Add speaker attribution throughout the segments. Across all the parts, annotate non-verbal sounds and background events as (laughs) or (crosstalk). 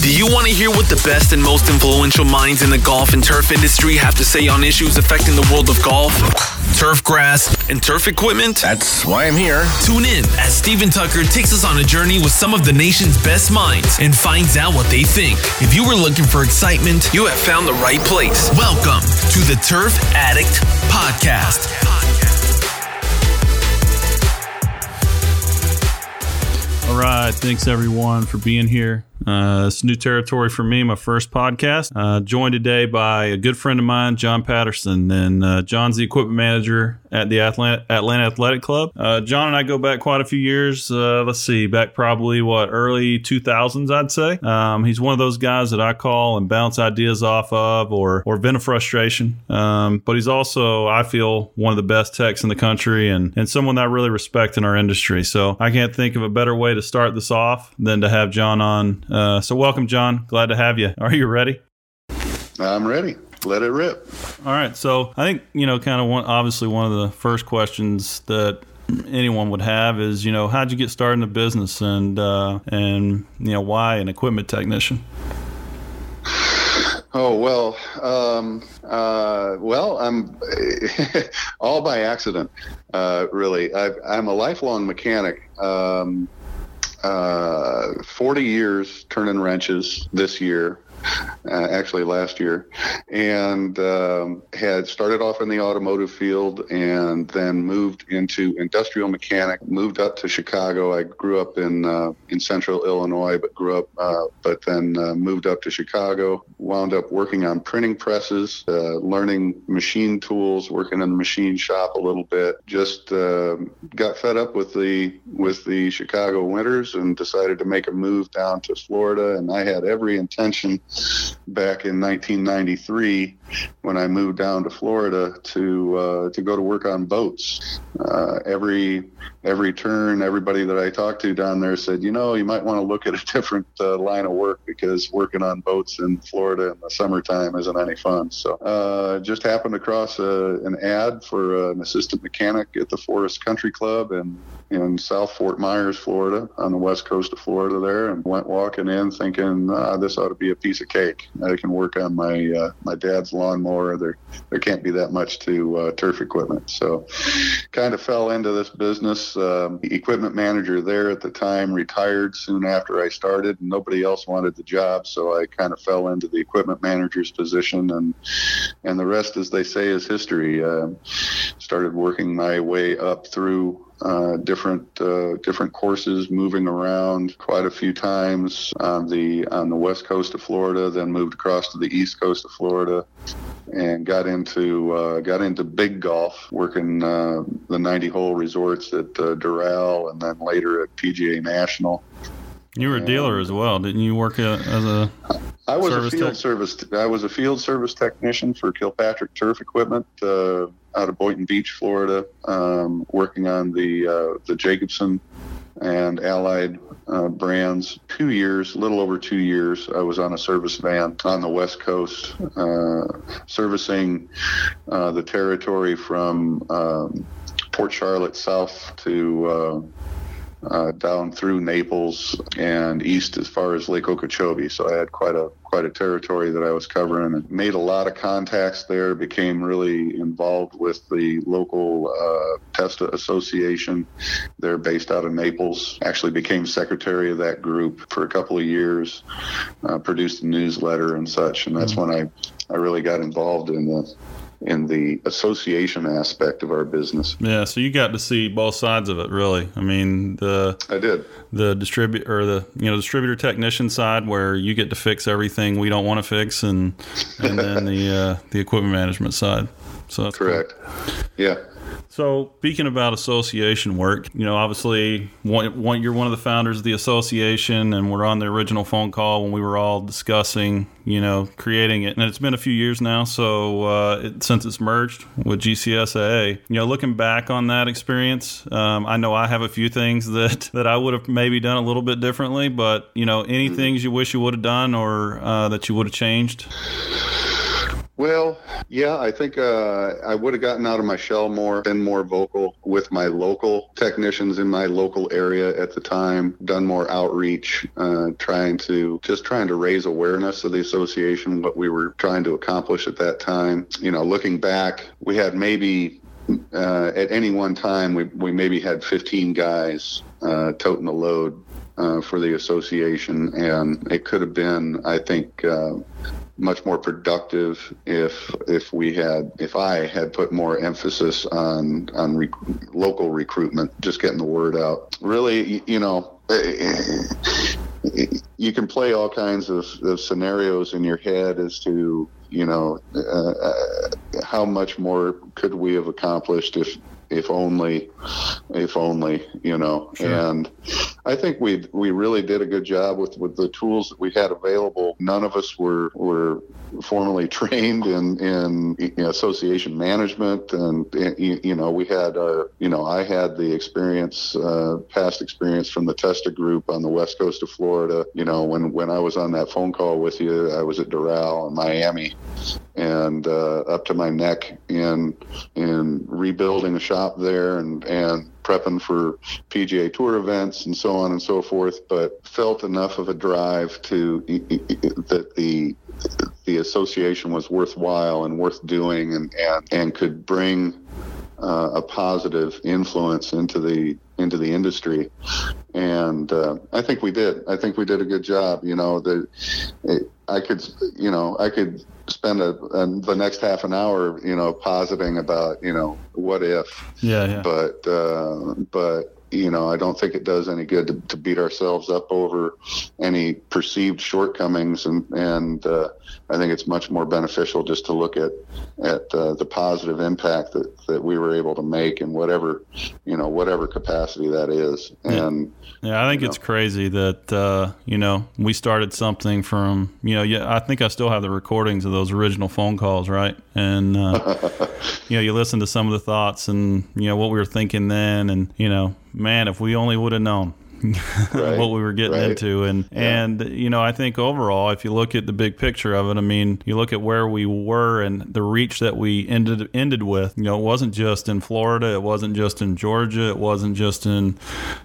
Speaker 1: Do you want to hear what the best and most influential minds in the golf and turf industry have to say on issues affecting the world of golf, turf grass, and turf equipment?
Speaker 2: That's why I'm here.
Speaker 1: Tune in as Stephen Tucker takes us on a journey with some of the nation's best minds and finds out what they think. If you were looking for excitement, you have found the right place. Welcome to the Turf Addict Podcast.
Speaker 3: All right. Thanks, everyone, for being here. Uh, it's new territory for me, my first podcast. Uh, joined today by a good friend of mine, John Patterson. And uh, John's the equipment manager at the Atlanta, Atlanta Athletic Club. Uh, John and I go back quite a few years. Uh, let's see, back probably what, early 2000s, I'd say. Um, he's one of those guys that I call and bounce ideas off of or, or vent a frustration. Um, but he's also, I feel, one of the best techs in the country and, and someone that I really respect in our industry. So I can't think of a better way to start this off than to have John on uh, so, welcome, John. Glad to have you. Are you ready?
Speaker 4: I'm ready. Let it rip.
Speaker 3: All right. So, I think, you know, kind of one, obviously, one of the first questions that anyone would have is, you know, how'd you get started in the business and, uh, and, you know, why an equipment technician?
Speaker 4: Oh well, um, uh, well, I'm (laughs) all by accident, uh, really. i am a lifelong mechanic. Um, uh, 40 years turning wrenches this year (laughs) uh, actually last year, and um, had started off in the automotive field and then moved into industrial mechanic. Moved up to Chicago. I grew up in uh, in Central Illinois, but grew up, uh, but then uh, moved up to Chicago. Wound up working on printing presses, uh, learning machine tools, working in the machine shop a little bit. Just um, got fed up with the with the Chicago winters and decided to make a move down to Florida. And I had every intention back in 1993 when I moved down to Florida to uh, to go to work on boats. Uh, every every turn, everybody that I talked to down there said, you know, you might want to look at a (laughs) different uh, line of work because working on boats in Florida in the summertime isn't any fun. So uh, just happened across a, uh, an ad for an assistant mechanic at the Forest Country Club in in South Fort Myers, Florida, on the west coast of Florida there, and went walking in thinking ah, this ought to be a piece of cake. I can work on my uh, my dad's lawnmower. There there can't be that much to uh, turf equipment. So kind of fell into this business. Um, the equipment manager there at the time retired soon after I started, and nobody else wanted the job, so I kind of fell into the equipment manager's position, and and the rest, as they say, is history. Uh, started working my way up through uh, different uh, different courses, moving around quite a few times on the on the west coast of Florida, then moved across to the east coast of Florida, and got into uh, got into big golf, working uh, the 90 hole resorts at uh, Doral, and then later at PGA National.
Speaker 3: You were a dealer as well, didn't you? Work as a
Speaker 4: I was a field tech? service. I was a field service technician for Kilpatrick Turf Equipment uh, out of Boynton Beach, Florida, um, working on the uh, the Jacobsen and Allied uh, brands. Two years, a little over two years, I was on a service van on the West Coast, uh, servicing uh, the territory from um, Port Charlotte south to uh, down through Naples and east as far as Lake Okeechobee. So I had quite a quite a territory that I was covering and made a lot of contacts there. Became really involved with the local uh, Testa Association. They're based out of Naples. Actually became secretary of that group for a couple of years. Uh, produced a newsletter and such, and that's mm-hmm. when I I really got involved in the in the association aspect of our business.
Speaker 3: Yeah, so you got to see both sides of it, really. I mean, the
Speaker 4: I did
Speaker 3: the distributor or the you know distributor technician side where you get to fix everything we don't want to fix, and and then the uh, the equipment management side. So that's
Speaker 4: correct. Cool. Yeah.
Speaker 3: So, speaking about association work, you know, obviously, one, one, you're one of the founders of the association, and we're on the original phone call when we were all discussing, you know, creating it. And it's been a few years now, so uh, it, since it's merged with GCSAA, you know, looking back on that experience, um, I know I have a few things (laughs) that that I would have maybe done a little bit differently, but you know, any mm-hmm. things you wish you would have done or uh, that you would have changed.
Speaker 4: Well, yeah, I think uh, I would have gotten out of my shell more, been more vocal with my local technicians in my local area at the time, done more outreach, uh, trying to just trying to raise awareness of the association, what we were trying to accomplish at that time. You know, looking back, we had maybe uh, at any one time, we, we maybe had 15 guys uh, toting the load uh, for the association, and it could have been, I think, uh, much more productive if if we had if I had put more emphasis on on rec- local recruitment, just getting the word out. Really, you know. You can play all kinds of, of scenarios in your head as to you know uh, uh, how much more could we have accomplished if if only, if only, you know. Sure. And I think we we really did a good job with with the tools that we had available. None of us were were formally (laughs) trained in in association management, and you know we had our you know I had the experience, uh, past experience from the Testa group on the west coast of Florida. You know when when I was on that phone call with you, I was at Doral in Miami, and uh, up to my neck in in rebuilding a shop there and and prepping for PGA Tour events and so on and so forth. But felt enough of a drive to that the the association was worthwhile and worth doing and and, and could bring uh, a positive influence into the into the industry, and uh, I think we did. I think we did a good job. You know, the it, I could, you know, I could spend a, a, the next half an hour, you know, positing about, you know, what if.
Speaker 3: Yeah, yeah.
Speaker 4: But uh, but you know, I don't think it does any good to, to beat ourselves up over any perceived shortcomings, and and uh, I think it's much more beneficial just to look at at uh, the positive impact that, that we were able to make in whatever you know whatever capacity that is. And
Speaker 3: yeah, I think it's know. crazy that uh, you know we started something from you know yeah I think I still have the recordings of those original phone calls right, and uh, (laughs) you know you listen to some of the thoughts and you know what we were thinking then, and you know man, if we only would have known. (laughs) right, what we were getting right. into and yeah. and you know I think overall if you look at the big picture of it I mean you look at where we were and the reach that we ended ended with you know it wasn't just in Florida it wasn't just in Georgia it wasn't just in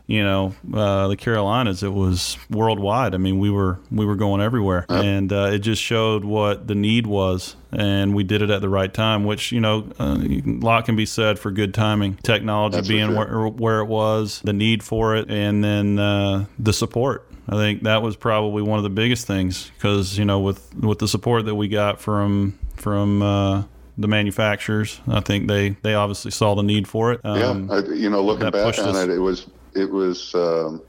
Speaker 3: you know uh, the Carolinas it was worldwide I mean we were we were going everywhere and uh, it just showed what the need was and we did it at the right time, which, you know, uh, a lot can be said for good timing. Technology That's being where, where, it was, the need for it, and then uh, the support. I think that was probably one of the biggest things because, you know, with, with the support that we got from, from, uh, the manufacturers. I think they, they obviously saw the need for it.
Speaker 4: Um, yeah, I, you know, looking back on us. it, it was it was um,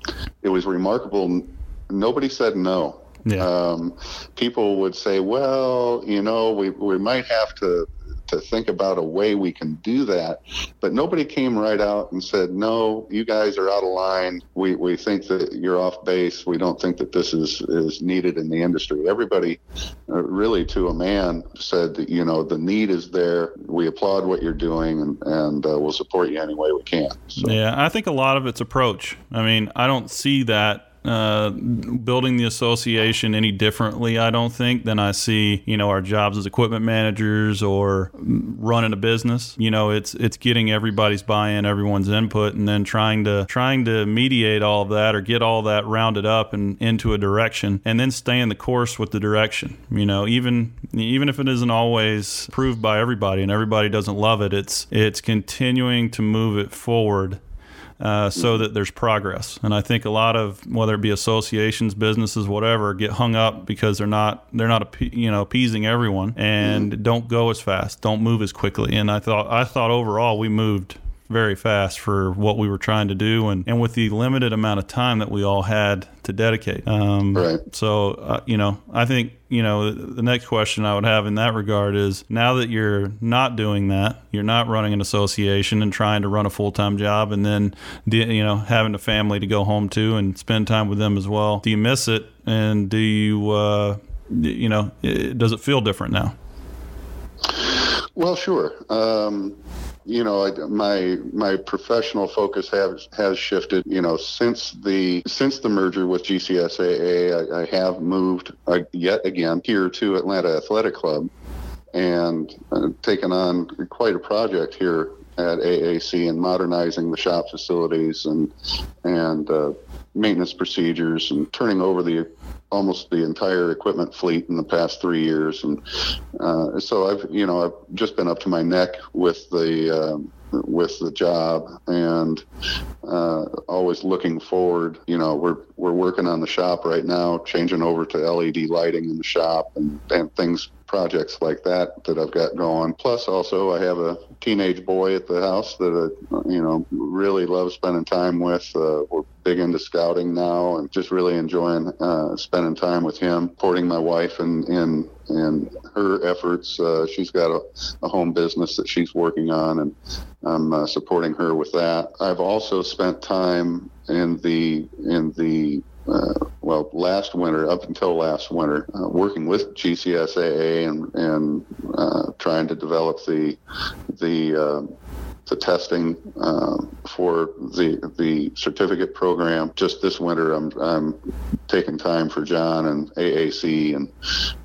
Speaker 4: it was remarkable. Nobody said no. Yeah. Um, people would say, well, you know, we, we might have to to think about a way we can do that. But nobody came right out and said, no, you guys are out of line. We, we think that you're off base. We don't think that this is, is needed in the industry. Everybody, uh, really to a man, said that, you know, the need is there. We applaud what you're doing and, and uh, we'll support you any way we can.
Speaker 3: So. Yeah, I think a lot of it's approach. I mean, I don't see that uh, building the association any differently, I don't think, than I see, you know, our jobs as equipment managers or running a business. You know, it's it's getting everybody's buy-in, everyone's input, and then trying to trying to mediate all of that or get all that rounded up and into a direction, and then stay in the course with the direction. You know, even even if it isn't always approved by everybody and everybody doesn't love it, it's it's continuing to move it forward uh, so that there's progress. And I think a lot of whether it be associations, businesses, whatever, get hung up because they're not they're not you know appeasing everyone and mm-hmm. don't go as fast, don't move as quickly. And I thought I thought overall we moved very fast for what we were trying to do and, and with the limited amount of time that we all had to dedicate. Um,
Speaker 4: right.
Speaker 3: So, uh, you know, I think, you know, the next question I would have in that regard is now that you're not doing that, you're not running an association and trying to run a full time job and then, you know, having a family to go home to and spend time with them as well. Do you miss it? And do you, uh, you know, does it feel different now?
Speaker 4: Well, sure. Um, you know, my my professional focus has has shifted. You know, since the since the merger with GCSAA, I, I have moved uh, yet again here to Atlanta Athletic Club, and uh, taken on quite a project here at AAC in modernizing the shop facilities and and uh, maintenance procedures and turning over the almost the entire equipment fleet in the past three years and uh, so I've you know I've just been up to my neck with the uh, with the job and uh, always looking forward. You know, we're we're working on the shop right now, changing over to LED lighting in the shop and, and things projects like that that I've got going. Plus, also I have a teenage boy at the house that I, you know, really love spending time with. Uh, we're big into scouting now, and just really enjoying uh, spending time with him. Supporting my wife and in and her efforts. Uh, she's got a, a, home business that she's working on, and I'm uh, supporting her with that. I've also spent time in the in the uh, well, last winter, up until last winter, uh, working with GCSAA and and uh, trying to develop the the uh, the testing uh, for the the certificate program. Just this winter, I'm I'm taking time for John and AAC and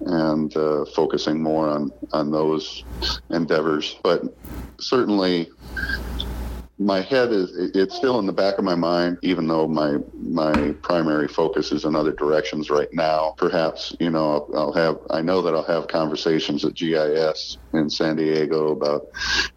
Speaker 4: and uh, focusing more on on those endeavors. But certainly my head is it's still in the back of my mind even though my my primary focus is in other directions right now. Perhaps you know I'll, I'll, have i know that i'll have conversations at gis in san diego about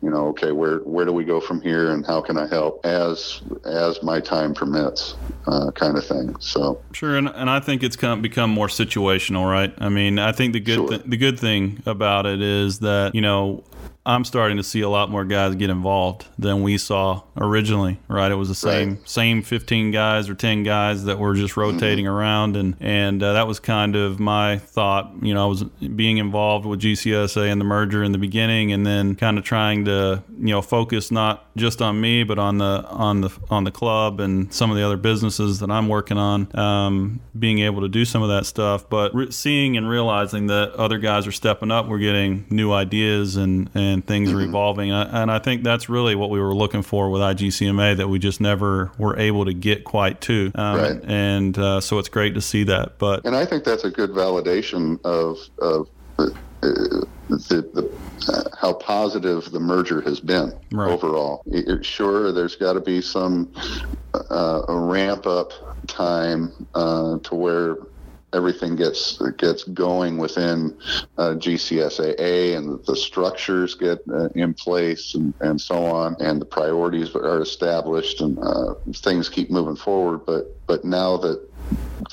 Speaker 4: you know okay where where do we go from here and how can i help as as my time permits uh, kind of thing. So.
Speaker 3: Sure and, and i think it's come, become more situational right? I mean i think the good sure. th- the good thing about it is that you know I'm starting to see a lot more guys get involved than we saw originally. Right, it was the same right. same 15 guys or 10 guys that were just mm-hmm. rotating mm-hmm. around, and and uh, that was kind of my thought. You know, I was being involved with GCSA and the merger in the beginning, and then kind of trying to you know focus not just on me, but on the on the on the club and some of the other businesses that I'm working on. Um, being able to do some of that stuff, but re- seeing and realizing that other guys are stepping up, we're getting new ideas and and and things mm-hmm. are evolving. And I think that's really what we were looking for with IGCEMA that we just never were able to get quite to. Um, right. And uh, so it's great to see that. But
Speaker 4: and I think that's a good validation of of uh, the, the uh, how positive the merger has been right. overall. It, sure, there's got to be some uh, a ramp up time uh, to where everything gets gets going within uh, GCSAA and the structures get uh, in place and, and so on, and the priorities are established and uh, things keep moving forward. But but now that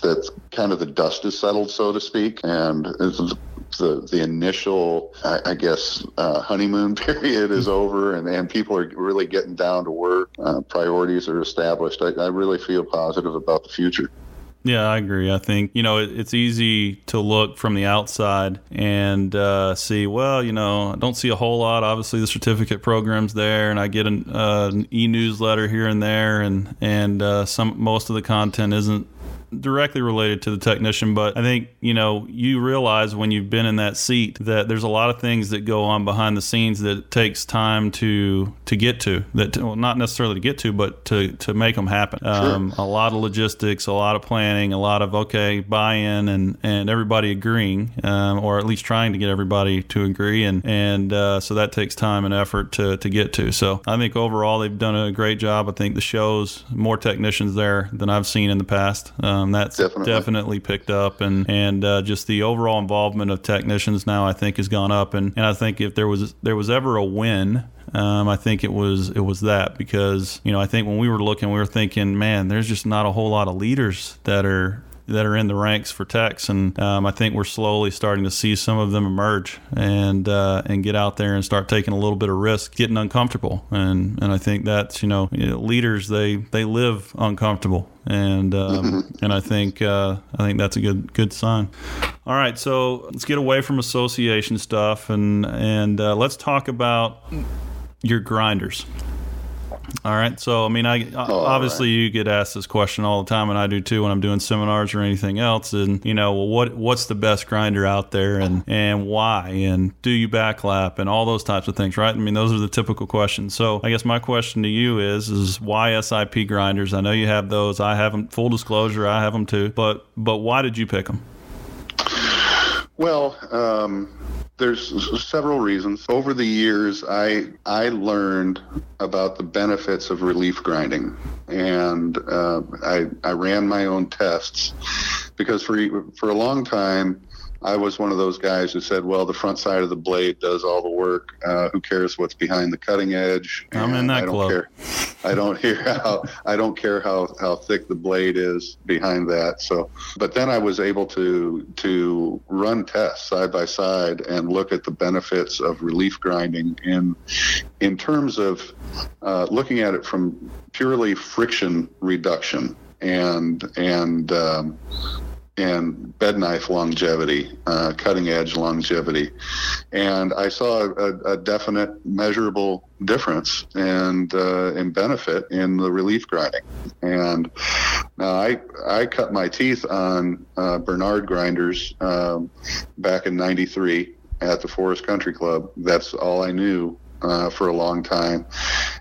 Speaker 4: that kind of the dust is settled, so to speak, and the the initial, I, I guess, uh, honeymoon (laughs) period is over, and, and people are really getting down to work. Uh, priorities are established. I, I really feel positive about the future.
Speaker 3: Yeah, I agree. I think, you know, it, it's easy to look from the outside and uh, see, well, you know, I don't see a whole lot. Obviously, the certificate program's there, and I get an, uh, an e newsletter here and there, and, and uh, some most of the content isn't directly related to the technician, but I think, you know, you realize when you've been in that seat that there's a lot of things that go on behind the scenes that it takes time to to get to that to, well, not necessarily to get to, but to to make them happen. Sure. Um, a lot of logistics, a lot of planning, a lot of okay buy-in and and everybody agreeing, um, or at least trying to get everybody to agree, and and uh, so that takes time and effort to to get to. So I think overall they've done a great job. I think the shows more technicians there than I've seen in the past. Um, um, that's definitely. definitely. picked up, and and uh, just the overall involvement of technicians now I think has gone up, and, and I think if there was there was ever a win. Um, I think it was it was that because you know I think when we were looking we were thinking man there's just not a whole lot of leaders that are that are in the ranks for techs, and um, I think we're slowly starting to see some of them emerge and uh, and get out there and start taking a little bit of risk, getting uncomfortable, and and I think that's you know leaders they they live uncomfortable, and um, and I think uh, I think that's a good good sign. All right, so let's get away from association stuff and and uh, let's talk about your grinders. All right. So, I mean, I oh, obviously right. you get asked this question all the time, and I do too when I'm doing seminars or anything else. And you know, well, what what's the best grinder out there, and and why, and do you backlap, and all those types of things, right? I mean, those are the typical questions. So, I guess my question to you is is why SIP grinders? I know you have those. I have them. Full disclosure, I have them too. But but why did you pick them?
Speaker 4: Well. Um there's several reasons. Over the years, I I learned about the benefits of relief grinding, and uh, I I ran my own tests because for for a long time I was one of those guys who said, "Well, the front side of the blade does all the work. Uh, who cares what's behind the cutting edge?"
Speaker 3: I'm in that
Speaker 4: I don't
Speaker 3: club.
Speaker 4: Care. I don't hear (laughs) how I don't care how, how thick the blade is behind that. So, but then I was able to to run tests side by side and look at the benefits of relief grinding in in terms of uh, looking at it from purely friction reduction and and um, and bed knife longevity, uh, cutting edge longevity. And I saw a, a definite measurable difference and uh, benefit in the relief grinding. And now I I cut my teeth on uh, Bernhard grinders um, back in '93 at the Forest Country Club. That's all I knew uh, for a long time.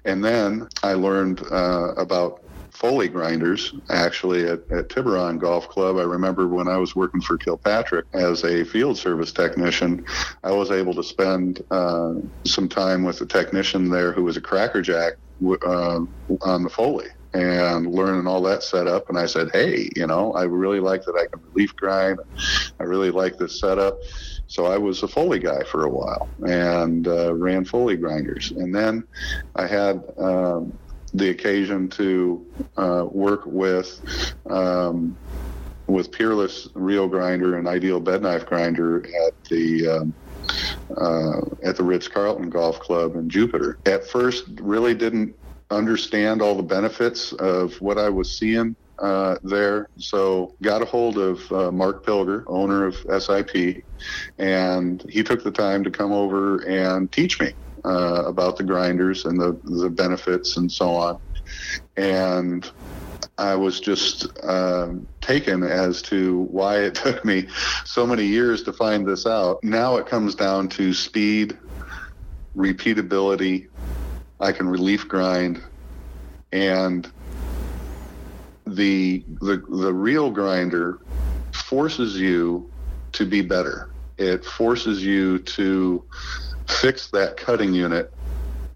Speaker 4: And then I learned uh, about Foley grinders actually at, at Tiburon Golf Club. I remember when I was working for Kilpatrick as a field service technician, I was able to spend uh, some time with a technician there who was a crackerjack uh, on the Foley and learning all that setup. And I said, hey, you know, I really like that I can relief grind. I really like this setup. So I was a Foley guy for a while and uh, ran Foley grinders. And then I had um, the occasion to uh, work with um, with Peerless Reel Grinder and Ideal Bed Knife Grinder at the um, uh, at the Ritz Carlton Golf Club in Jupiter. At first, really didn't understand all the benefits of what I was seeing uh, there. So got a hold of uh, Mark Pilger, owner of SIP, and he took the time to come over and teach me uh, about the grinders and the, the benefits and so on. And I was just um, taken as to why it (laughs) took me so many years to find this out. Now it comes down to speed, repeatability. I can relief grind, and the the the reel grinder forces you to be better. It forces you to fix that cutting unit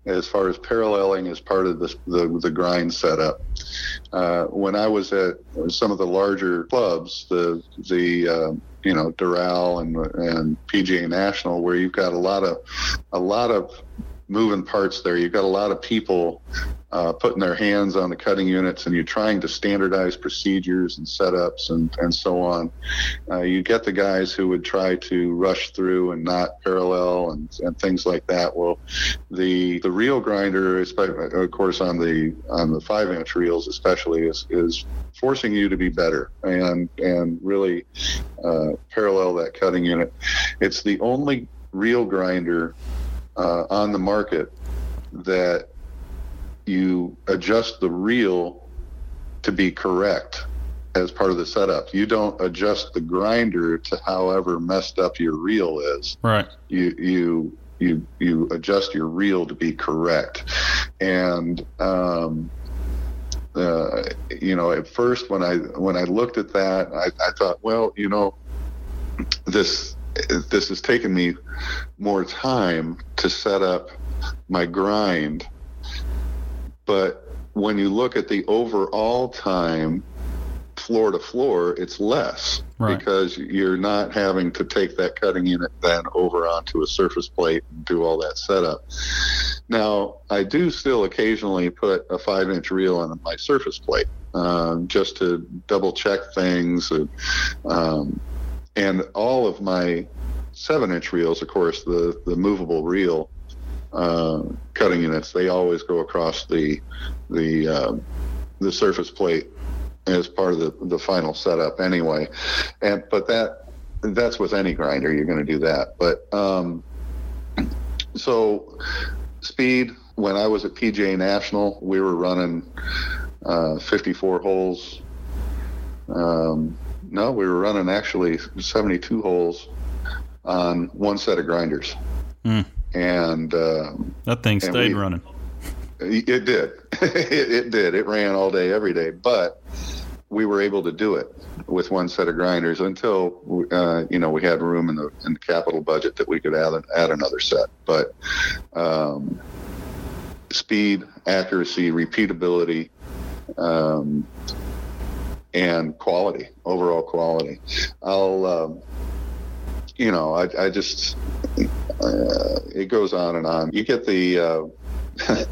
Speaker 4: as far as paralleling as part of the, the, the grind setup. Uh, when I was at some of the larger clubs, the the uh, you know Doral and and PGA National, where you've got a lot of a lot of moving parts there. You've got a lot of people uh, putting their hands on the cutting units and you're trying to standardize procedures and setups and, and so on. Uh, you get the guys who would try to rush through and not parallel and, and things like that. Well, the the reel grinder, of course, on the on the five inch reels especially, is, is forcing you to be better and and really uh, parallel that cutting unit. It's the only reel grinder uh, on the market that you adjust the reel to be correct as part of the setup. You don't adjust the grinder to however messed up your reel is.
Speaker 3: Right.
Speaker 4: You you you you adjust your reel to be correct, and um, uh, you know at first when I when I looked at that I, I thought well you know this this has taken me more time to set up my grind. But when you look at the overall time, floor to floor, it's less
Speaker 3: right.
Speaker 4: because you're not having to take that cutting unit then over onto a surface plate and do all that setup. Now, I do still occasionally put a five inch reel on my surface plate um, just to double check things. And, um, and all of my seven inch reels, of course, the, the movable reel uh, cutting units, they always go across the the uh, the surface plate as part of the, the final setup anyway. And but that that's with any grinder, you're going to do that. But um, so speed. When I was at PGA National, we were running uh, 54 holes. Um, no, we were running actually 72 holes on one set of grinders.
Speaker 3: Mm.
Speaker 4: And uh,
Speaker 3: that thing stayed we, running.
Speaker 4: It did. (laughs) it, it, did. It ran all day, every day. But we were able to do it with one set of grinders until uh, you know we had room in the in the capital budget that we could add add another set. But um, speed, accuracy, repeatability, um, and quality, overall quality. I'll, um, you know, I, I just, uh, it goes on and on. You get the, uh, (laughs)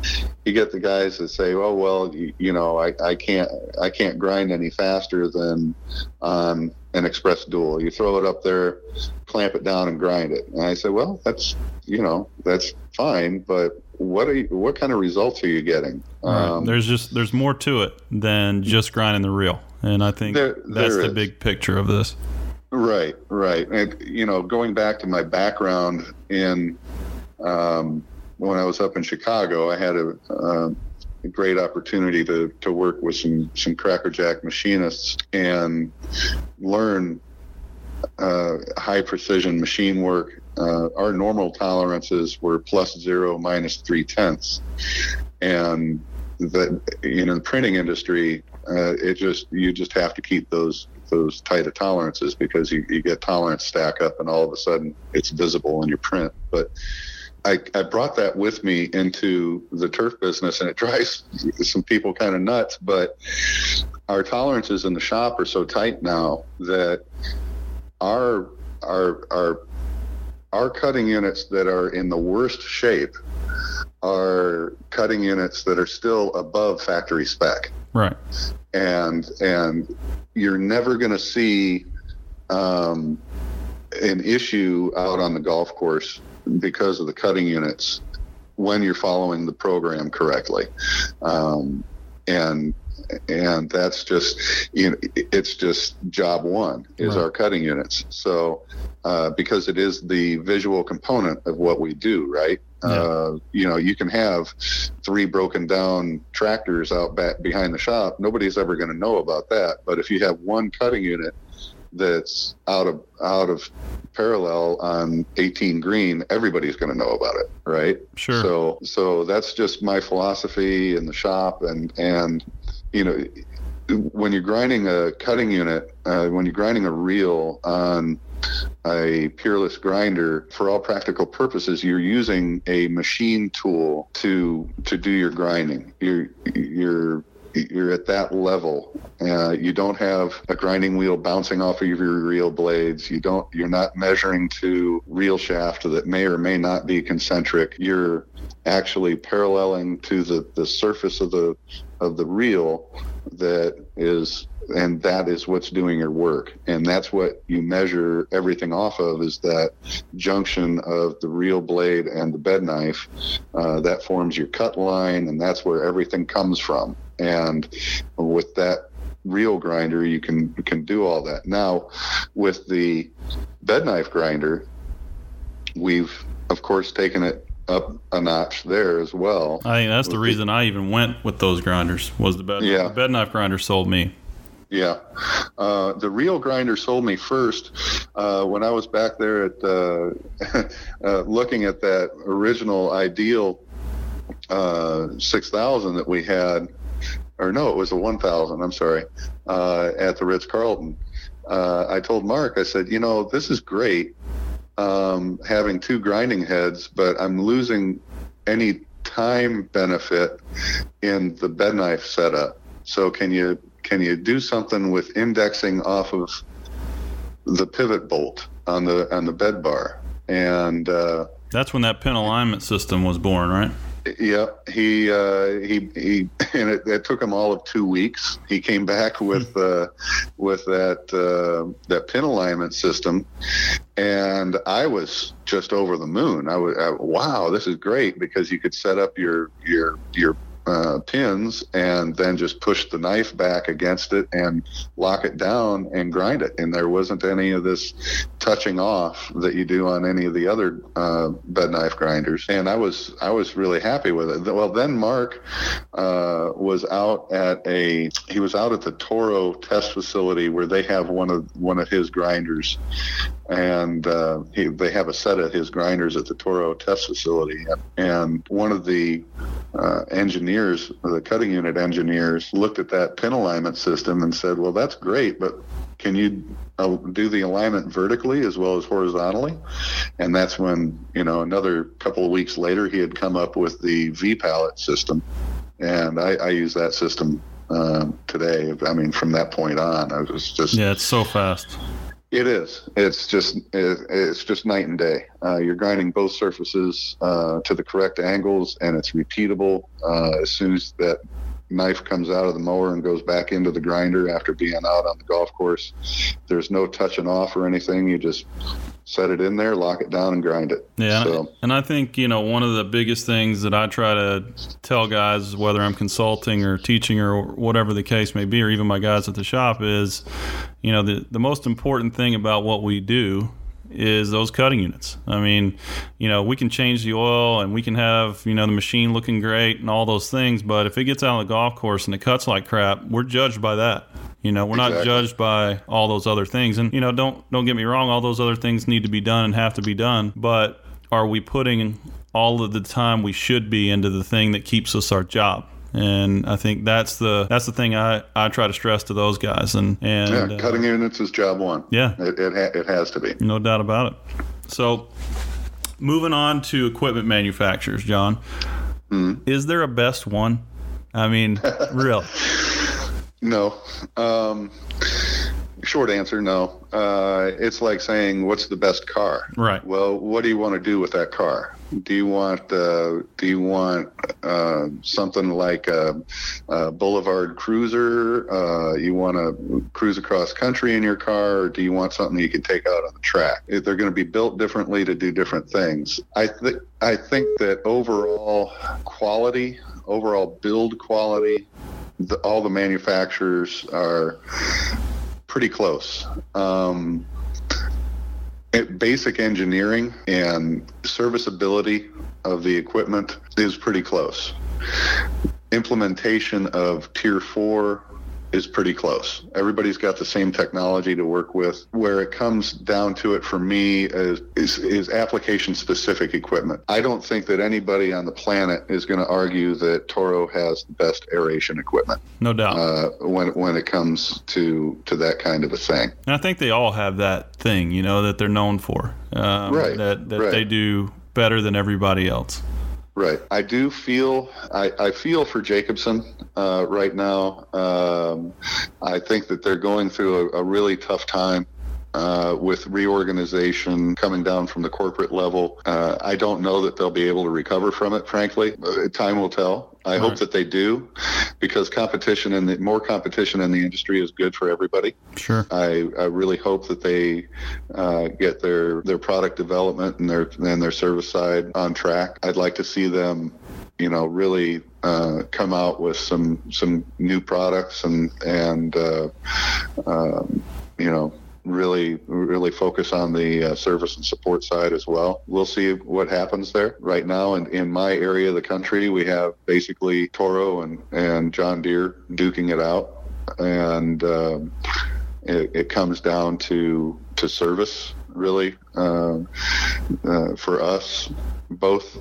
Speaker 4: you get the guys that say, "Oh well, you, you, know, I, I can't I can't grind any faster than on an express dual. You throw it up there, clamp it down, and grind it." And I say, "Well, that's you know that's fine, but what are you, what kind of results are you getting?"
Speaker 3: Right. Um, there's just there's more to it than just grinding the reel, and I think there, that's there the big picture of this.
Speaker 4: Right, right, and you know, going back to my background in. Um, when I was up in Chicago, I had a, uh, a great opportunity to, to work with some, some crackerjack machinists and learn uh, high precision machine work. Uh, our normal tolerances were plus zero, minus three tenths. And the, you know, the printing industry, uh, it just, you just have to keep those those tight of tolerances because you, you get tolerance stack up and all of a sudden it's visible in your print. But I, I brought that with me into the turf business, and it (laughs) drives some people kind of nuts. But our tolerances in the shop are so tight now that our our our our cutting units that are in the worst shape are cutting units that are still above factory spec.
Speaker 3: Right.
Speaker 4: And and you're never going to see um, an issue out on the golf course because of the cutting units when you're following the program correctly. Um, and and that's just you know it's just job one is right. our cutting units so uh, because it is the visual component of what we do right yeah. uh, you know you can have three broken down tractors out back behind the shop nobody's ever going to know about that but if you have one cutting unit that's out of out of parallel on 18 green, everybody's going to know about it, right?
Speaker 3: Sure.
Speaker 4: So so that's just my philosophy in the shop, and and you know when you're grinding a cutting unit, uh, when you're grinding a reel on a peerless grinder for all practical purposes you're using a machine tool to to do your grinding. You're you're you're at that level. Uh, you don't have a grinding wheel bouncing off of your reel blades. You don't. You're not measuring to reel shaft that may or may not be concentric. You're actually paralleling to the, the surface of the of the reel that is and that is what's doing your work and that's what you measure everything off of is that junction of the reel blade and the bed knife uh, that forms your cut line and that's where everything comes from and with that reel grinder you can you can do all that now with the bed knife grinder we've of course taken it up a notch there as well
Speaker 3: i think that's the reason the, i even went with those grinders was the bed yeah. the bed knife grinder sold me
Speaker 4: yeah. Uh, the reel grinder sold me first uh, when I was back there at uh, (laughs) uh looking at that original ideal uh, 6000 that we had, or no, it was a 1000, I'm sorry, uh, at the Ritz Carlton. I told Mark, I said, you know, this is great um, having two grinding heads, but I'm losing any time benefit in the bed knife setup. So can you can you do something with indexing off of the pivot bolt on the on the bed bar? And uh,
Speaker 3: that's when that pin alignment system was born, right?
Speaker 4: Yeah, he uh, he he, (laughs) and it, it, took him all of two weeks. He came back with uh, with that uh, that pin alignment system, and I was just over the moon. I was I, wow, this is great because you could set up your your your uh, pins and then just push the knife back against it and lock it down and grind it. And there wasn't any of this touching off that you do on any of the other uh, bed knife grinders. And I was I was really happy with it. Well, then Mark uh, was out at a he was out at the Toro test facility where they have one of one of his grinders, and uh, he, they have a set of his grinders at the Toro test facility. And one of the uh, engineers engineers, the cutting unit engineers, looked at that pin alignment system and said, "Well, that's great, but can you uh, do the alignment vertically as well as horizontally?" And that's when you know another couple of weeks later, he had come up with the V pallet system, and I, I use that system um, today. I mean, from that point on, I was just
Speaker 3: yeah, it's so fast.
Speaker 4: It is. It's just it's just night and day. Uh, you're grinding both surfaces uh, to the correct angles, and it's repeatable. Uh, as soon as that knife comes out of the mower and goes back into the grinder after being out on the golf course, there's no touching off or anything. You just set it in there, lock it down, and grind it.
Speaker 3: Yeah, so. and I think you know one of the biggest things that I try to tell guys, whether I'm consulting or teaching or whatever the case may be, or even my guys at the shop, is you know the the most important thing about what we do is those cutting units. I mean, you know, we can change the oil and we can have, you know, the machine looking great and all those things, but if it gets out on the golf course and it cuts like crap, we're judged by that. You know, we're exactly. not judged by all those other things. And you know, don't don't get me wrong, all those other things need to be done and have to be done, but are we putting all of the time we should be into the thing that keeps us our job? And I think that's the that's the thing I, I try to stress to those guys. And and
Speaker 4: yeah, cutting uh, units is job one.
Speaker 3: Yeah,
Speaker 4: it it, ha- it has to be.
Speaker 3: No doubt about it. So, moving on to equipment manufacturers, John, mm-hmm. is there a best one? I mean, (laughs) real.
Speaker 4: No. Um, short answer, no. Uh, it's like saying, "What's the best car?"
Speaker 3: Right.
Speaker 4: Well, what do you want to do with that car? Do you want uh, Do you want uh, something like a, a Boulevard Cruiser? Uh, you want to cruise across country in your car, or do you want something you can take out on the track? They're going to be built differently to do different things. I think I think that overall quality, overall build quality, the, all the manufacturers are pretty close. Um, basic engineering and serviceability of the equipment is pretty close. Implementation of tier four is pretty close. Everybody's got the same technology to work with. Where it comes down to it for me is, is, is application specific equipment. I don't think that anybody on the planet is going to argue that Toro has the best aeration equipment.
Speaker 3: No doubt.
Speaker 4: Uh, when when it comes to to that kind of a thing.
Speaker 3: And I think they all have that thing, you know, that they're known for. Um,
Speaker 4: right.
Speaker 3: That that
Speaker 4: right.
Speaker 3: they do better than everybody else.
Speaker 4: Right. I do feel I, I feel for Jacobsen uh, right now. Um, I think that they're going through a, a really tough time. Uh, with reorganization coming down from the corporate level, uh, I don't know that they'll be able to recover from it. Frankly, uh, time will tell. I hope that they do, because competition and more competition in the industry is good for everybody.
Speaker 3: Sure.
Speaker 4: I, I really hope that they uh, get their their product development and their and their service side on track. I'd like to see them, you know, really uh, come out with some some new products and and uh, um, you know really really focus on the uh, service and support side as well. We'll see what happens there. Right now, in, in my area of the country, we have basically Toro and, and John Deere duking it out, and um, it, it, comes down to to service really uh, uh, for us both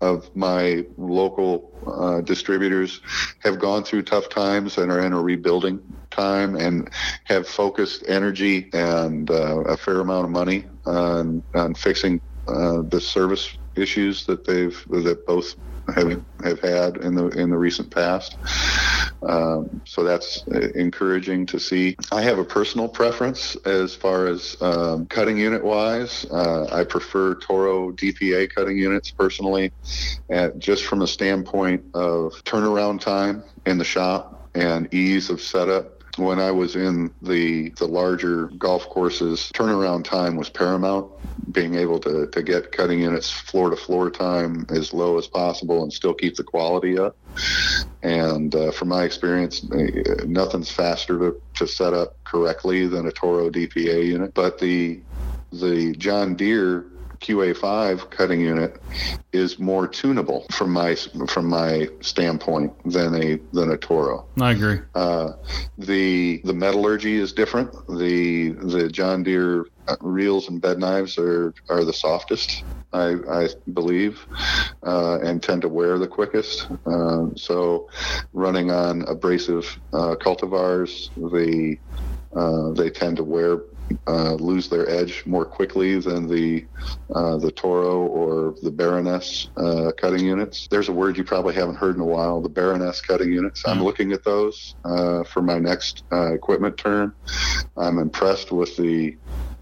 Speaker 4: of my local uh, distributors have gone through tough times and are in a rebuilding time and have focused energy and uh, a fair amount of money on, on fixing uh, the service issues that they've that both have have had in the in the recent past. Um, so that's encouraging to see. I have a personal preference as far as um, cutting unit wise. Uh, I prefer Toro DPA cutting units personally, at, just from a standpoint of turnaround time in the shop and ease of setup when I was in the the larger golf courses, turnaround time was paramount. Being able to, to get cutting units floor to floor time as low as possible and still keep the quality up. And uh, from my experience, uh, nothing's faster to, to set up correctly than a Toro DPA unit. But the the John Deere QA5 cutting unit is more tunable from my from my standpoint than a than a Toro.
Speaker 3: I agree.
Speaker 4: Uh, the the metallurgy is different. The the John Deere reels and bed knives are are the softest I, I believe, uh, and tend to wear the quickest. Uh, so, running on abrasive uh, cultivars, the uh, they tend to wear uh, lose their edge more quickly than the uh, the Toro or the Baroness uh, cutting units. There's a word you probably haven't heard in a while: the Baroness cutting units. I'm looking at those uh, for my next uh, equipment turn. I'm impressed with the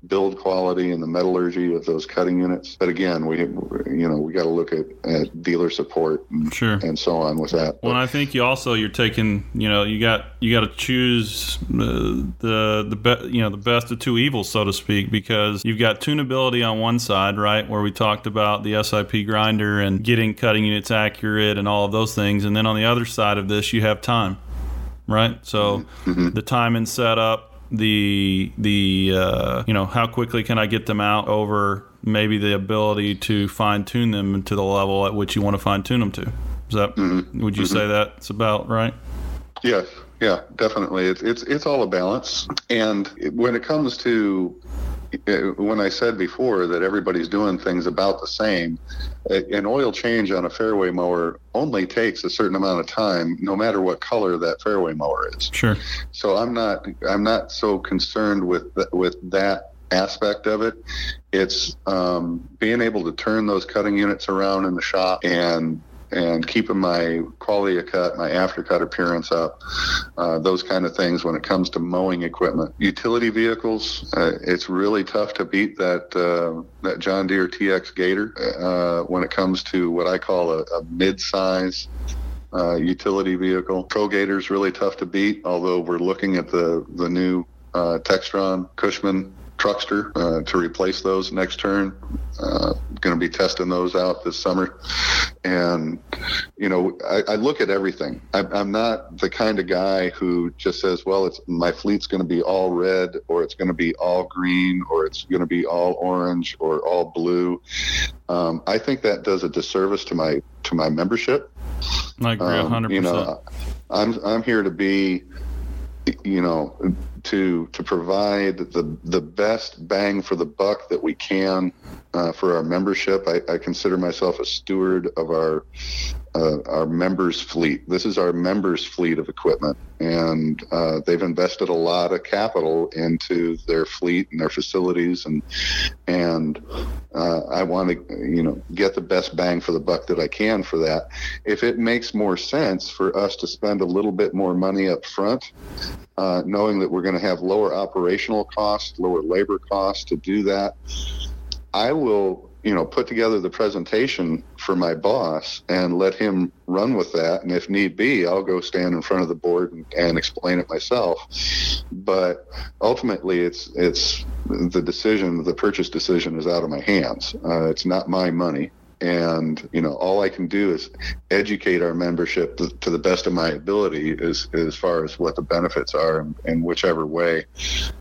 Speaker 4: build quality and the metallurgy of those cutting units. But again, we you know we got to look at, at dealer support and,
Speaker 3: Sure.
Speaker 4: and so on with that.
Speaker 3: Well, I think you also you're taking you know you got you got to choose uh, the the be, you know the best of two evils so to speak because you've got tunability on one side right where we talked about the SIP grinder and getting cutting units accurate and all of those things and then on the other side of this you have time right so the time and setup the the uh, you know how quickly can I get them out over maybe the ability to fine tune them to the level at which you want to fine tune them to. Is that would you say that's about right?
Speaker 4: Yes, yeah, definitely. It's it's it's all a balance. And when it comes to when I said before that everybody's doing things about the same, uh, an oil change on a fairway mower only takes a certain amount of time, no matter what color that fairway mower is.
Speaker 3: Sure.
Speaker 4: So I'm not I'm not so concerned with th- with that aspect of it. It's um, being able to turn those cutting units around in the shop and and keeping my quality of cut, my aftercut appearance up, uh, those kind of things when it comes to mowing equipment. Utility vehicles, uh, it's really tough to beat that uh, that John Deere TX Gator uh, when it comes to what I call a, a mid-size uh, utility vehicle. Pro Gator's really tough to beat, although we're looking at the the new uh, Textron Cushman truckster uh, to replace those next turn. Uh, going to be testing those out this summer, and you know I, I look at everything. I, I'm not the kind of guy who just says, "Well, it's my fleet's going to be all red, or it's going to be all green, or it's going to be all orange, or all blue." Um, I think that does a disservice to my to my membership.
Speaker 3: I agree a
Speaker 4: Um, you know, I'm I'm here to be, you know, to to provide the the best bang for the buck that we can uh, for our membership. I, I consider myself a steward of our uh, our members' fleet. This is our members' fleet of equipment, and uh, they've invested a lot of capital into their fleet and their facilities, and and uh, I want to you know get the best bang for the buck that I can for that. If it makes more sense for us to spend a little bit more money up front, uh, knowing that we're going to have lower operational costs, lower labor costs to do that, I will, you know, put together the presentation for my boss and let him run with that. And if need be, I'll go stand in front of the board and, and explain it myself. But ultimately, it's it's the decision, the purchase decision is out of my hands. Uh, it's not my money. And you know, all I can do is educate our membership to, to the best of my ability, as as far as what the benefits are, in, in whichever way.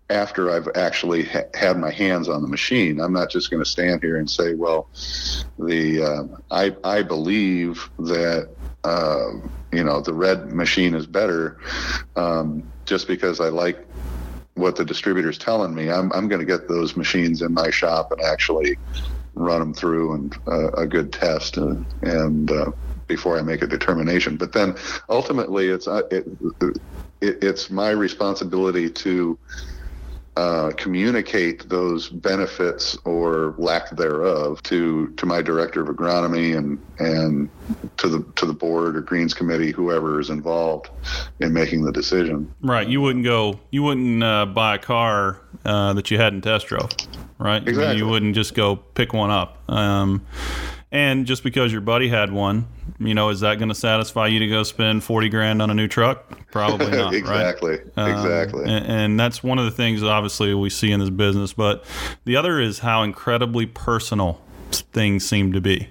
Speaker 4: After I've actually ha- had my hands on the machine, I'm not just going to stand here and say, "Well, the uh, I I believe that uh, you know the red machine is better," um, just because I like what the distributor's telling me. I'm I'm going to get those machines in my shop and actually run them through and uh, a good test uh, and uh, before I make a determination. But then ultimately, it's uh, it, it, it's my responsibility to uh, communicate those benefits or lack thereof to to my director of agronomy and and to the to the board or greens committee, whoever is involved in making the decision.
Speaker 3: Right. You wouldn't go. You wouldn't uh, buy a car uh, that you hadn't test drove. Right.
Speaker 4: Exactly.
Speaker 3: you wouldn't just go pick one up. Um, and just because your buddy had one, you know, is that going to satisfy you to go spend forty grand on a new truck? Probably not. (laughs) Right.
Speaker 4: exactly,
Speaker 3: Um,
Speaker 4: exactly.
Speaker 3: and, and that's one of the things, obviously, we see in this business. But the other is how incredibly personal things seem to be.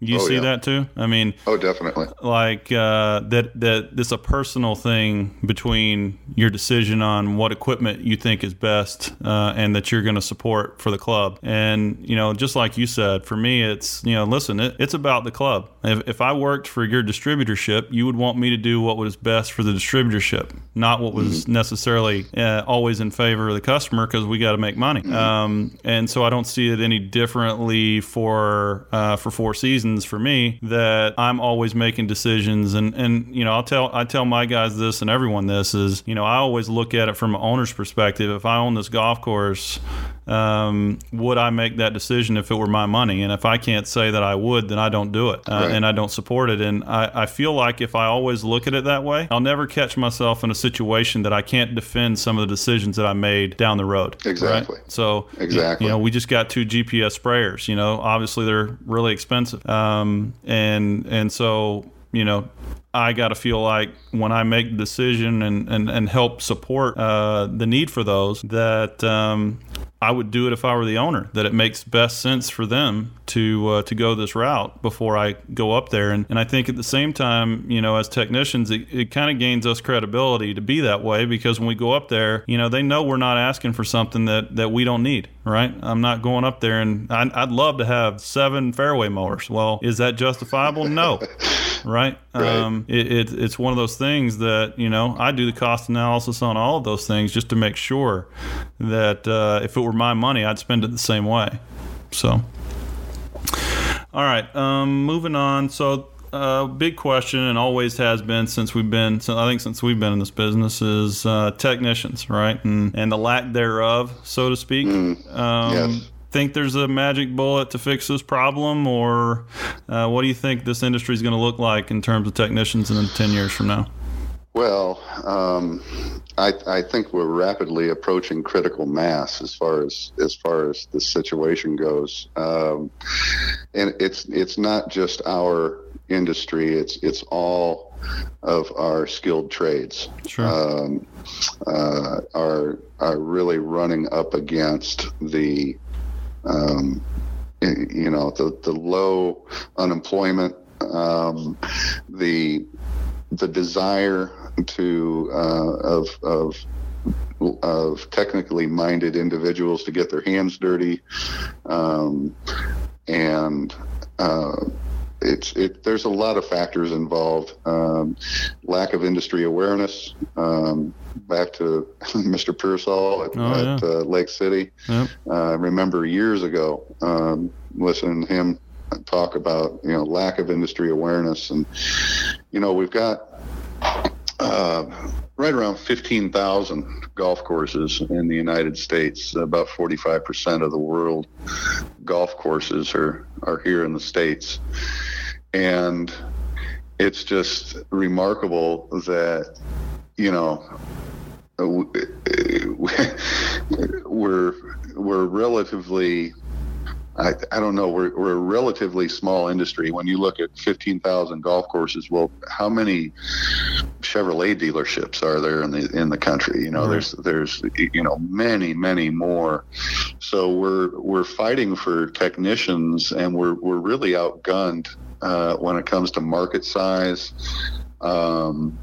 Speaker 3: You
Speaker 4: Oh,
Speaker 3: see
Speaker 4: yeah.
Speaker 3: that too? I mean,
Speaker 4: Oh, definitely.
Speaker 3: like uh, that that this a personal thing between your decision on what equipment you think is best uh, and that you're going to support for the club and you know just like you said for me it's you know listen it, it's about the club if, if i worked for your distributorship you would want me to do what was best for the distributorship not what was necessarily uh, always in favor of the customer because we got to make money um, and so i don't see it any differently for uh, for four seasons for me that i'm always making decisions. And and you know i'll tell i tell my guys this and everyone this is you know i always look at it from an owner's perspective. If i own this golf course um, would I make that decision if it were my money? And if I can't say that I would, then I don't do it uh,
Speaker 4: Right.
Speaker 3: and I don't support it. And I, I feel like if I always look at it that way, I'll never catch myself in a situation that I can't defend some of the decisions that I made down the road. right?
Speaker 4: Exactly.
Speaker 3: So
Speaker 4: Exactly.
Speaker 3: you know, we just got two GPS sprayers. You know, obviously they're really expensive, um, and and so you know. I got to feel like when I make the decision and, and, and help support uh, the need for those, that um, I would do it if I were the owner. That it makes best sense for them to uh, to go this route before I go up there. And, and I think at the same time, you know, as technicians, it, it kind of gains us credibility to be that way because when we go up there, you know, they know we're not asking for something that, that we don't need, right? I'm not going up there and I'd, I'd love to have seven fairway mowers. Well, is that justifiable? No. (laughs) Right.
Speaker 4: Right.
Speaker 3: Um, it, it, it's one of those things that, you know, I do the cost analysis on all of those things just to make sure that uh, if it were my money, I'd spend it the same way. So, all right, um, moving on. So, uh, big question, and always has been since we've been, since, I think, since we've been in this business, is uh, technicians, right, and and the lack thereof, so to speak. Um,
Speaker 4: yes.
Speaker 3: Think there's a magic bullet to fix this problem, or uh, what do you think this industry is going to look like in terms of technicians in ten years from now?
Speaker 4: Well, um, I, I think we're rapidly approaching critical mass as far as as far as the situation goes, um, and it's it's not just our industry; it's it's all of our skilled trades
Speaker 3: Sure.
Speaker 4: um, uh, are are really running up against the um, you know the the low unemployment, um, the the desire to uh, of of of technically minded individuals to get their hands dirty, um, and uh, it's it. There's a lot of factors involved. Um, lack of industry awareness. Um, back to (laughs) Mr. Pearsall at,
Speaker 3: Oh,
Speaker 4: at uh, Lake City.
Speaker 3: Yep.
Speaker 4: Uh, I remember years ago um, listening to him talk about you know lack of industry awareness, and you know we've got uh, right around 15,000 golf courses in the United States. About 45% of the world golf courses are are here in the states, and it's just remarkable that you know (laughs) we're we're relatively I, I don't know. We're, we're a relatively small industry. When you look at 15,000 golf courses well how many Chevrolet dealerships are there in the in the country? You know
Speaker 3: Right.
Speaker 4: there's there's you know many many more. So we're we're fighting for technicians and we're we're really outgunned uh, when it comes to market size. Um,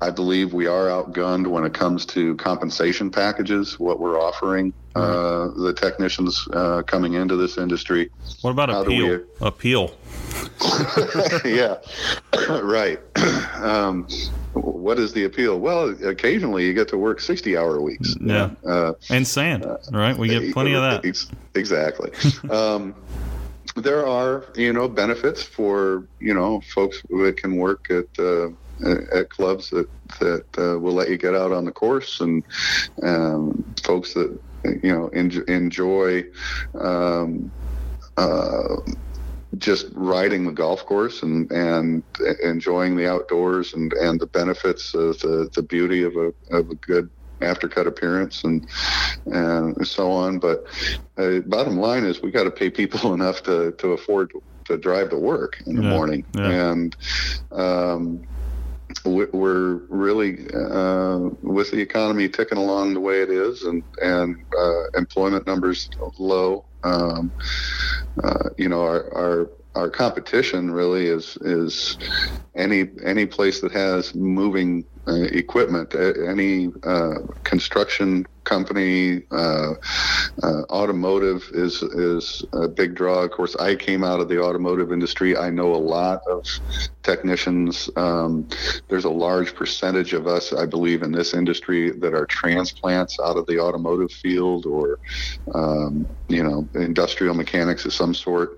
Speaker 4: I believe we are outgunned when it comes to compensation packages, what we're offering uh, the technicians uh, coming into this industry.
Speaker 3: What about
Speaker 4: How
Speaker 3: appeal? Appeal. (laughs)
Speaker 4: yeah, (coughs) right. (coughs) Um, what is the appeal? Well, occasionally you get to work 60 hour weeks.
Speaker 3: Yeah.
Speaker 4: Uh,
Speaker 3: And sand, right? We get plenty of that.
Speaker 4: Ex- Exactly. (laughs) um, there are, you know, benefits for, you know, folks that can work at uh, at clubs that that uh, will let you get out on the course, and um, folks that you know en- enjoy. Um, uh, just riding the golf course and, and enjoying the outdoors and, and the benefits of the, the beauty of a, of a good aftercut appearance and and so on. But uh, bottom line is we got to pay people (laughs) enough to, to afford to, drive to work in the
Speaker 3: Yeah,
Speaker 4: morning.
Speaker 3: yeah.
Speaker 4: And um, we're really uh, with the economy ticking along the way it is and and uh, employment numbers low. Um, uh, you know, our, our our competition really is is any any place that has moving uh, equipment, any uh, construction company, uh, uh, automotive is is a big draw. Of course, I came out of the automotive industry. I know a lot of technicians. Um, there's a large percentage of us, I believe, in this industry that are transplants out of the automotive field or, um, you know, industrial mechanics of some sort,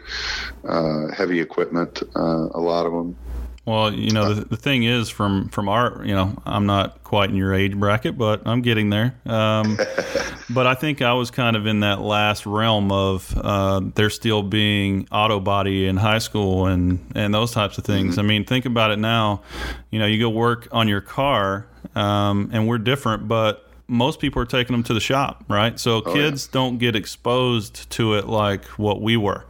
Speaker 4: uh, heavy equipment. Uh, a lot of them.
Speaker 3: Well, you know, the, the thing is, from from our, you know, I'm not quite in your age bracket, but I'm getting there. Um, (laughs) but I think I was kind of in that last realm of uh, there still being auto body in high school and and those types of things. Mm-hmm. I mean, think about it now. You know, you go work on your car, um, and we're different, but most people are taking them to the shop, right? So oh, kids yeah. don't get exposed to it like what we were.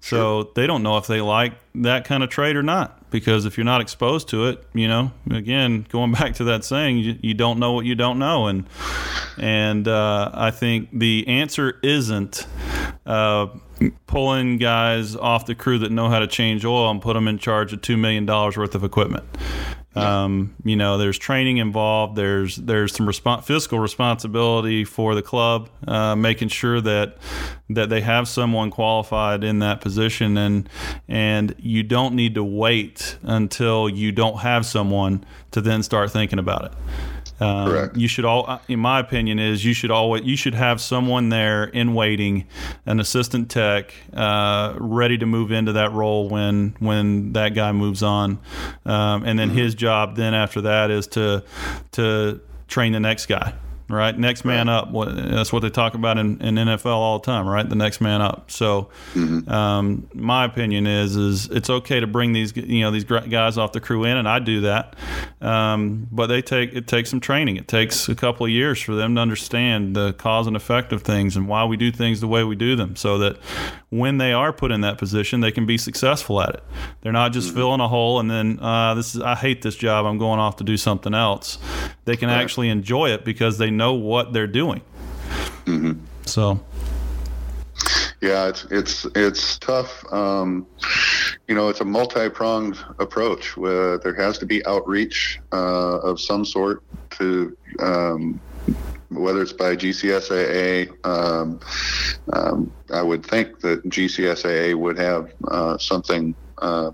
Speaker 3: So sure. they don't know if they like that kind of trade or not because if you're not exposed to it, you know, again, going (laughs) back to that saying, you, you don't know what you don't know, and and uh, I think the answer isn't uh, pulling guys off the crew that know how to change oil and put them in charge of two million dollars worth of equipment. Um, you know, there's training involved. There's there's some fiscal responsibility for the club, uh, making sure that that they have someone qualified in that position, and and you don't need to wait until you don't have someone to then start thinking about it. Um, Correct. You should all, in my opinion, is you should always you should have someone there in waiting, an assistant tech, uh, ready to move into that role when when that guy moves on, um, and then mm-hmm. his job then after that is to to train the next guy right? Next man right. up. That's what they talk about in, in NFL all the time, right? The next man up. So, mm-hmm. um, my opinion is is it's okay to bring these you know these guys off the crew in, and I do that. Um, but they take it takes some training. It takes a couple of years for them to understand the cause and effect of things and why we do things the way we do them, so that when they are put in that position, they can be successful at it. They're not just mm-hmm. filling a hole and then uh, this is I hate this job. I'm going off to do something else. They can right. actually enjoy it because they know what they're doing. Mm-hmm. So.
Speaker 4: Yeah, it's it's it's tough. Um, you know, it's a multi-pronged approach. Where there has to be outreach uh, of some sort to um, whether it's by GCSAA. Um, um, I would think that GCSAA would have uh, something uh,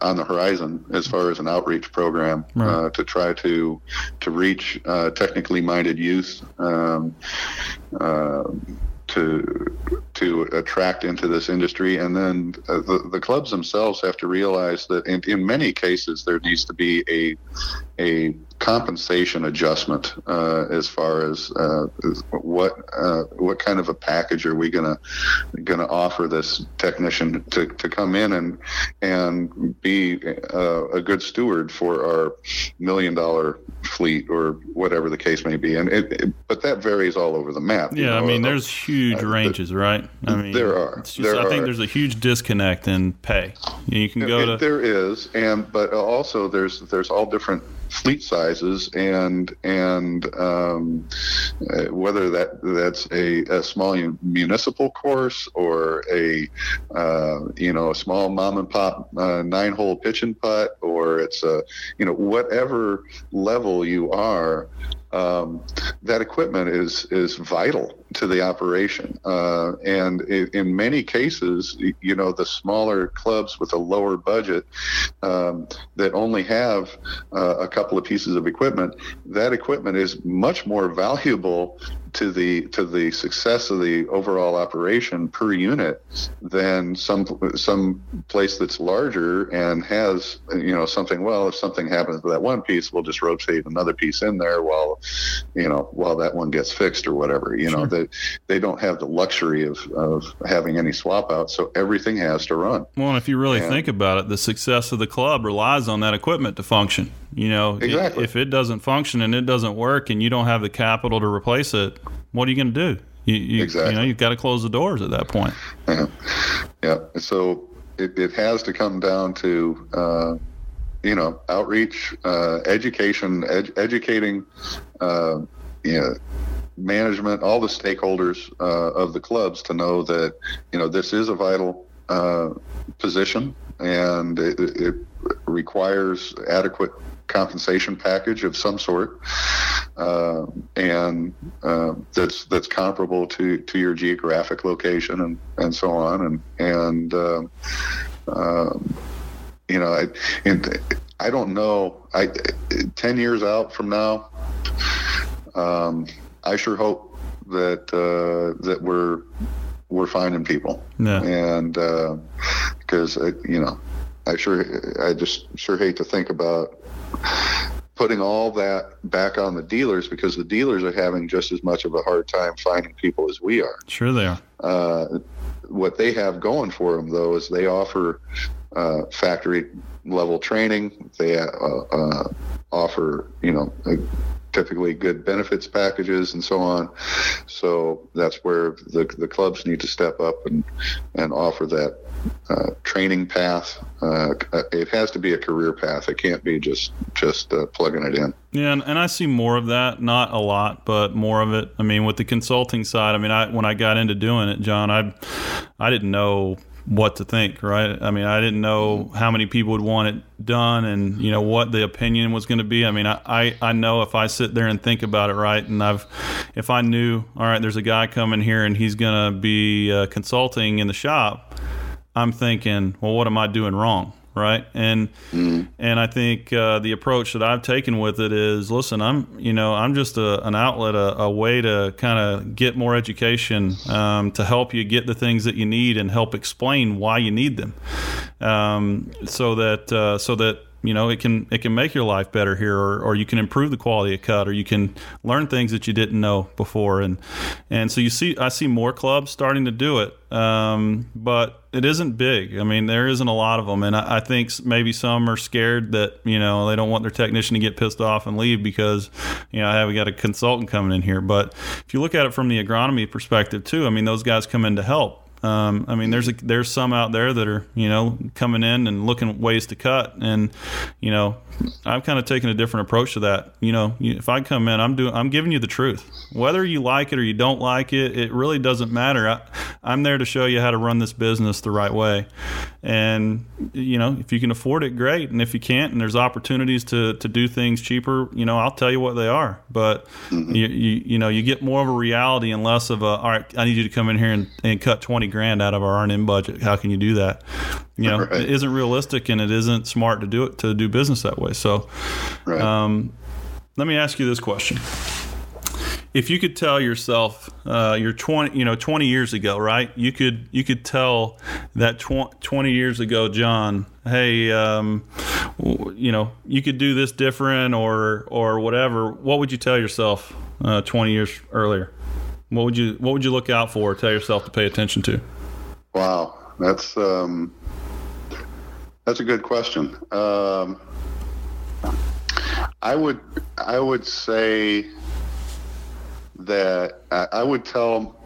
Speaker 4: on the horizon as far as an outreach program right. uh, to try to to reach uh, technically minded youth. Um, uh, to to attract into this industry, and then uh, the the clubs themselves have to realize that in, in many cases there needs to be a a compensation adjustment uh, as far as, uh, what uh, what kind of a package are we gonna gonna offer this technician to, to come in and and be uh, a good steward for our million dollar fleet or whatever the case may be and it, it, but that varies all over the map
Speaker 3: yeah know? I mean there's huge uh, ranges right
Speaker 4: I mean there are
Speaker 3: just,
Speaker 4: there
Speaker 3: I think
Speaker 4: are.
Speaker 3: there's a huge disconnect in pay you can go to
Speaker 4: there is and but also there's there's all different fleet sizes and and um, uh, whether that that's a, a, small municipal course or a uh, you know a small mom and pop uh, nine hole pitch and putt or it's a you know whatever level you are um, that equipment is is vital to the operation. Uh, and in, in, many cases, you know, the smaller clubs with a lower budget um, that only have uh, a couple of pieces of equipment, that equipment is much more valuable to the to the success of the overall operation per unit than some some place that's larger and has you know something well if something happens to that one piece we'll just rotate another piece in there while you know while that one gets fixed or whatever you sure. know that they, they don't have the luxury of, of having any swap out so everything has to run
Speaker 3: well if you really and, think about it the success of the club relies on that equipment to function you know
Speaker 4: exactly.
Speaker 3: if it doesn't function and it doesn't work and you don't have the capital to replace it what are you going to do? You, you, exactly. you know, you've got to close the doors at that point.
Speaker 4: Yeah. yeah. So it, it has to come down to, uh, you know, outreach, uh, education, ed- educating, uh, you know, management, all the stakeholders uh, of the clubs to know that, you know, this is a vital uh, position, and it, it requires adequate compensation package of some sort, uh, and uh, that's that's comparable to, to your geographic location and, and so on, and and uh, um, you know, I, and I don't know. I ten years out from now, um, I sure hope that uh, that we're we're finding people,
Speaker 3: Yeah.
Speaker 4: and because uh, you know, I sure I just sure hate to think about putting all that back on the dealers because the dealers are having just as much of a hard time finding people as we are.
Speaker 3: Sure they are.
Speaker 4: Uh, what they have going for them, though, is they offer uh, factory level training. They uh, uh, offer, you know, typically good benefits packages and so on. So that's where the the clubs need to step up and and offer that uh, training path. Uh, it has to be a career path. It can't be just just uh, plugging it in.
Speaker 3: Yeah, and, and I see more of that. Not a lot, but more of it. I mean, with the consulting side. I mean, I when I got into doing it, John, I I didn't know what to think, right? I mean, I didn't know how many people would want it done and, you know, what the opinion was going to be. I mean, I, I, I, know if I sit there and think about it right, and I've, if I knew, all right, there's a guy coming here and he's going to be uh, consulting in the shop, I'm thinking, well, what am I doing wrong? Right? And mm. and I think uh, the approach that I've taken with it is, listen, I'm you know I'm just a, an outlet, a, a way to kind of get more education um, to help you get the things that you need and help explain why you need them, um, so that uh, so that you know it can it can make your life better here or, or you can improve the quality of cut or you can learn things that you didn't know before. And and so you see I see more clubs starting to do it um, but it isn't big. I mean there isn't a lot of them and I, I, think maybe some are scared that you know they don't want their technician to get pissed off and leave because you know hey, we got a consultant coming in here. But if you look at it from the agronomy perspective too I mean those guys come in to help um, I mean, there's a, there's some out there that are you know coming in and looking ways to cut, and you know I've kind of taken a different approach to that. You know, if I come in, I'm doing I'm giving you the truth, whether you like it or you don't like it. It really doesn't matter. I, I'm there to show you how to run this business the right way, and you know if you can afford it, great, and if you can't, and there's opportunities to to do things cheaper, you know I'll tell you what they are. But mm-hmm. you, you you know you get more of a reality and less of a all right. I need you to come in here and, and cut twenty grand out of our R&M budget. How can you do that? You know, right. it isn't realistic and it isn't smart to do it to do business that way. So, right. um, let me ask you this question: If you could tell yourself, uh, you're 20, you know, 20 years ago, right? You could you could tell that tw- 20 years ago, John, hey, um, you know, you could do this different or or whatever. What would you tell yourself uh, 20 years earlier? What would you What would you look out for? Tell yourself to pay attention to.
Speaker 4: Wow, that's um, that's a good question. Um, I would I would say that I would tell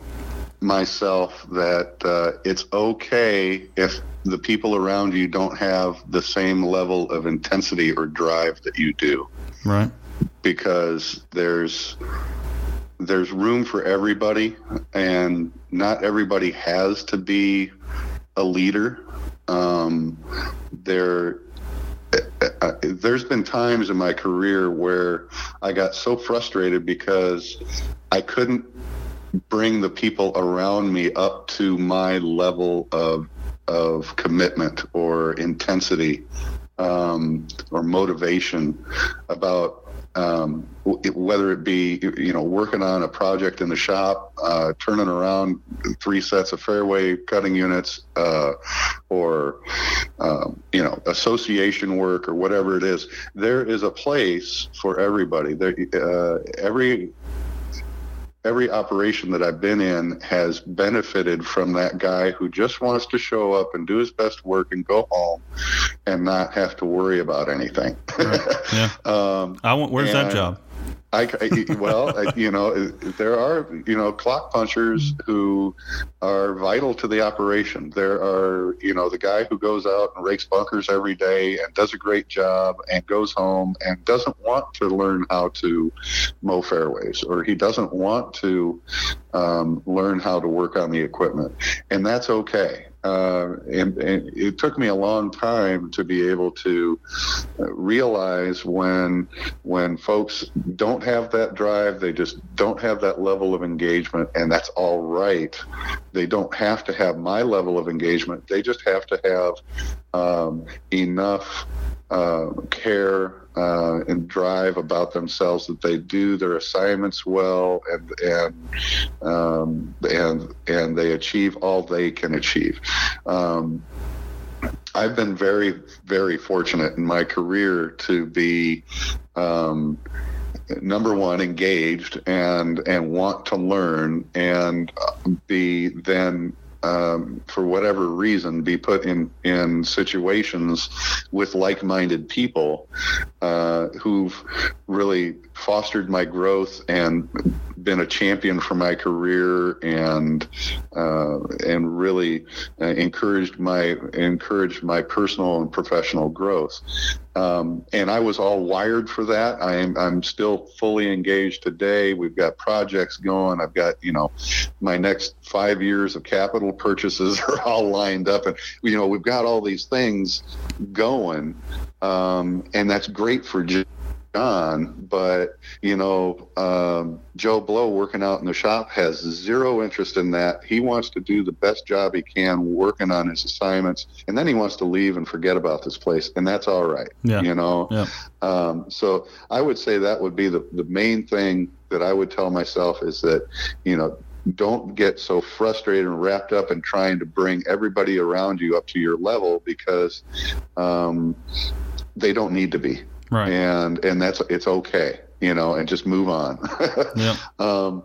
Speaker 4: myself that uh, it's okay if the people around you don't have the same level of intensity or drive that you do.
Speaker 3: Right.
Speaker 4: Because there's there's room for everybody, and not everybody has to be a leader. Um, there, uh, there's been times in my career where I got so frustrated because I couldn't bring the people around me up to my level of of commitment or intensity um, or motivation about um, whether it be you know working on a project in the shop, uh, turning around three sets of fairway cutting units, uh, or um, you know association work or whatever it is. There is a place for everybody. There, uh, every every operation that I've been in has benefited from that guy who just wants to show up and do his best work and go home and not have to worry about anything.
Speaker 3: Right. (laughs) Yeah. um, I want, where's that job?
Speaker 4: I, I well, I, you know, there are you know clock punchers who are vital to the operation. There are you know the guy who goes out and rakes bunkers every day and does a great job and goes home and doesn't want to learn how to mow fairways or he doesn't want to um, learn how to work on the equipment, and that's okay. Uh, and, and, it took me a long time to be able to realize when when folks don't have that drive, they just don't have that level of engagement, and that's all right. They don't have to have my level of engagement. They just have to have um, enough uh, care uh, and drive about themselves that they do their assignments well and and um, and and they achieve all they can achieve. Um, I've been very very fortunate in my career to be. Um, number one engaged and and want to learn and be then um, for whatever reason, be put in in situations with like-minded people uh, who've really fostered my growth and been a champion for my career and uh, and really uh, encouraged my encouraged my personal and professional growth. Um, and I was all wired for that. I am I'm still fully engaged today. We've got projects going. I've got you know my next five years of capital purchases (laughs) are all lined up, and you know we've got all these things going, um, and that's great for. John, but you know, um, Joe Blow working out in the shop has zero interest in that. He wants to do the best job he can working on his assignments, and then he wants to leave and forget about this place, and that's all right.
Speaker 3: Yeah.
Speaker 4: You know.
Speaker 3: Yeah.
Speaker 4: Um, so I would say that would be the the main thing that I would tell myself is that, you know, don't get so frustrated and wrapped up in trying to bring everybody around you up to your level because um, they don't need to be
Speaker 3: Right.
Speaker 4: and and that's it's okay you know and just move on (laughs)
Speaker 3: Yeah.
Speaker 4: um,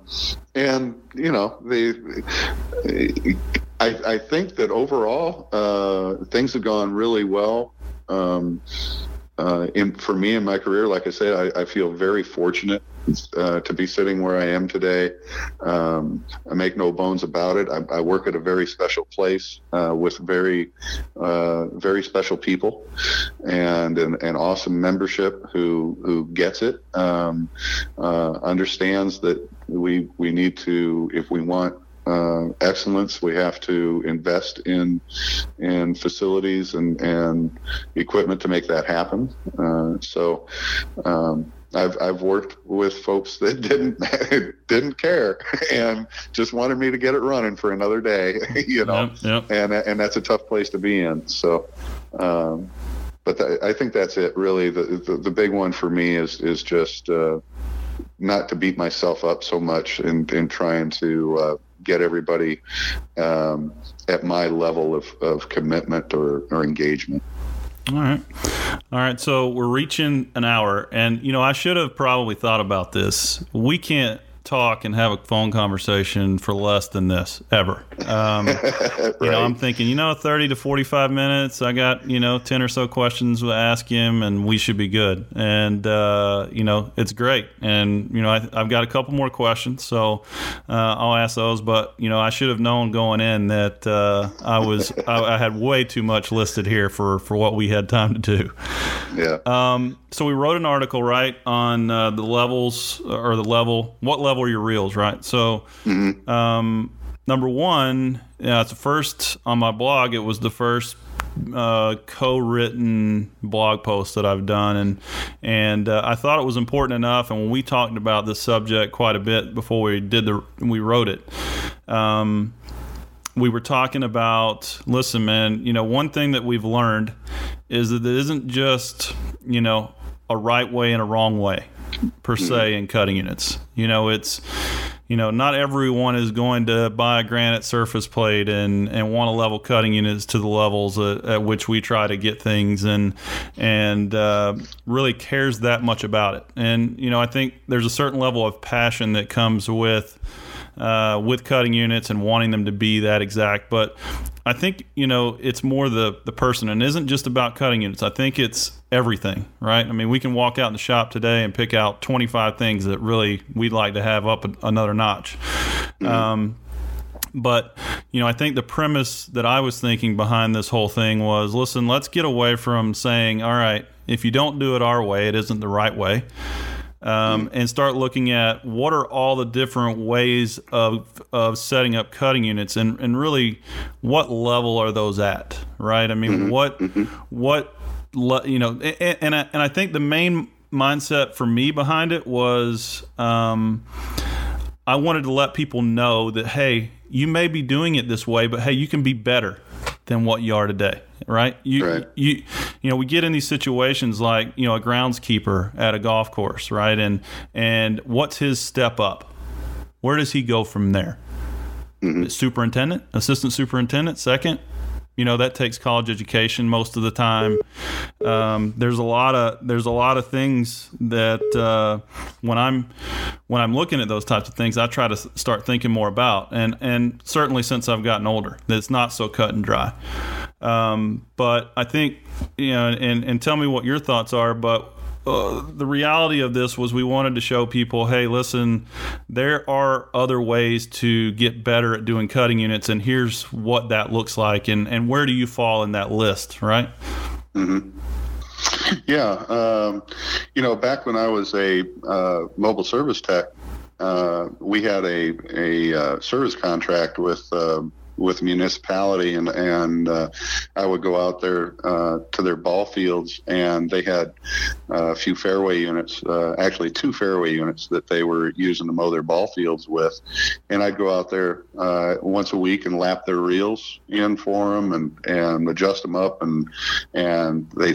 Speaker 4: and you know the I, I think that overall uh, things have gone really well um, uh, in for me in my career like i said i, I feel very fortunate uh, to be sitting where i am today. Um, i make no bones about it. I, I work at a very special place uh, with very uh, very special people and an, an awesome membership who who gets it. Um, uh, understands that we we need to if we want uh, excellence. We have to invest in in facilities and, and equipment to make that happen. Uh, so. Um, I've I've worked with folks that (laughs) didn't didn't care and just wanted me to get it running for another day, (laughs) you know,
Speaker 3: Yep, yep.
Speaker 4: and and that's a tough place to be in. So, um, but th- I think that's it. Really, the, the the big one for me is is just uh, not to beat myself up so much in in trying to uh, get everybody um, at my level of, of commitment or, or engagement.
Speaker 3: All right. All right. So we're reaching an hour. And, you know, I should have probably thought about this. We can't talk and have a phone conversation for less than this ever. Um, (laughs) You know, I'm thinking, you know, 30 to 45 minutes. I got, you know, 10 or so questions to ask him, and we should be good. And, uh, you know, it's great. And, you know, I, I've got a couple more questions, so uh, I'll ask those. But, you know, I should have known going in that uh, I was, I, I had way too much listed here for, for what we had time to do.
Speaker 4: yeah.
Speaker 3: Um, so we wrote an article, right, on uh, the levels or the level, what level are your reels, right? So, um, number one, yeah, it's the first on my blog. It was the first uh, co-written blog post that I've done, and and uh, I thought it was important enough. And when we talked about this subject quite a bit before we did the we wrote it. Um, we were talking about listen man you know one thing that we've learned is that it isn't just you know a right way and a wrong way per se in cutting units. You know it's you know not everyone is going to buy a granite surface plate and and want to level cutting units to the levels at, at which we try to get things and and uh, really cares that much about it. And you know i think there's a certain level of passion that comes with uh, with cutting units and wanting them to be that exact. But I think you know it's more the the person and isn't just about cutting units. I think it's everything, right? I mean, we can walk out in the shop today and pick out 25 things that really we'd like to have up another notch. Um, but you know, I think the premise that I was thinking behind this whole thing was, listen, let's get away from saying, all right, if you don't do it our way, it isn't the right way. Um, and start looking at what are all the different ways of of setting up cutting units, and and really what level are those at, right? I mean, what what le- you know, and and I, and I think the main mindset for me behind it was. Um, I wanted to let people know that hey, you may be doing it this way, but hey, you can be better than what you are today, right? You
Speaker 4: Right.
Speaker 3: you you know, we get in these situations like, you know, a groundskeeper at a golf course, right? And and what's his step up? Where does he go from there? Mm-hmm. Superintendent, assistant superintendent, second. You know that takes college education most of the time. Um, there's a lot of there's a lot of things that uh, when I'm when I'm looking at those types of things, I try to start thinking more about. And and certainly since I've gotten older, it's not so cut and dry. Um, but I think you know, and and tell me what your thoughts are. But uh, the reality of this was we wanted to show people, hey, listen, there are other ways to get better at doing cutting units, and here's what that looks like, and and where do you fall in that list, right?
Speaker 4: Yeah, um, you know, back when I was a uh, mobile service tech, uh, we had a a uh, service contract with uh, with municipality, and and uh, I would go out there uh, to their ball fields, and they had uh, a few fairway units, uh, actually two fairway units that they were using to mow their ball fields with, and I'd go out there uh, once a week and lap their reels in for them and and adjust them up and and they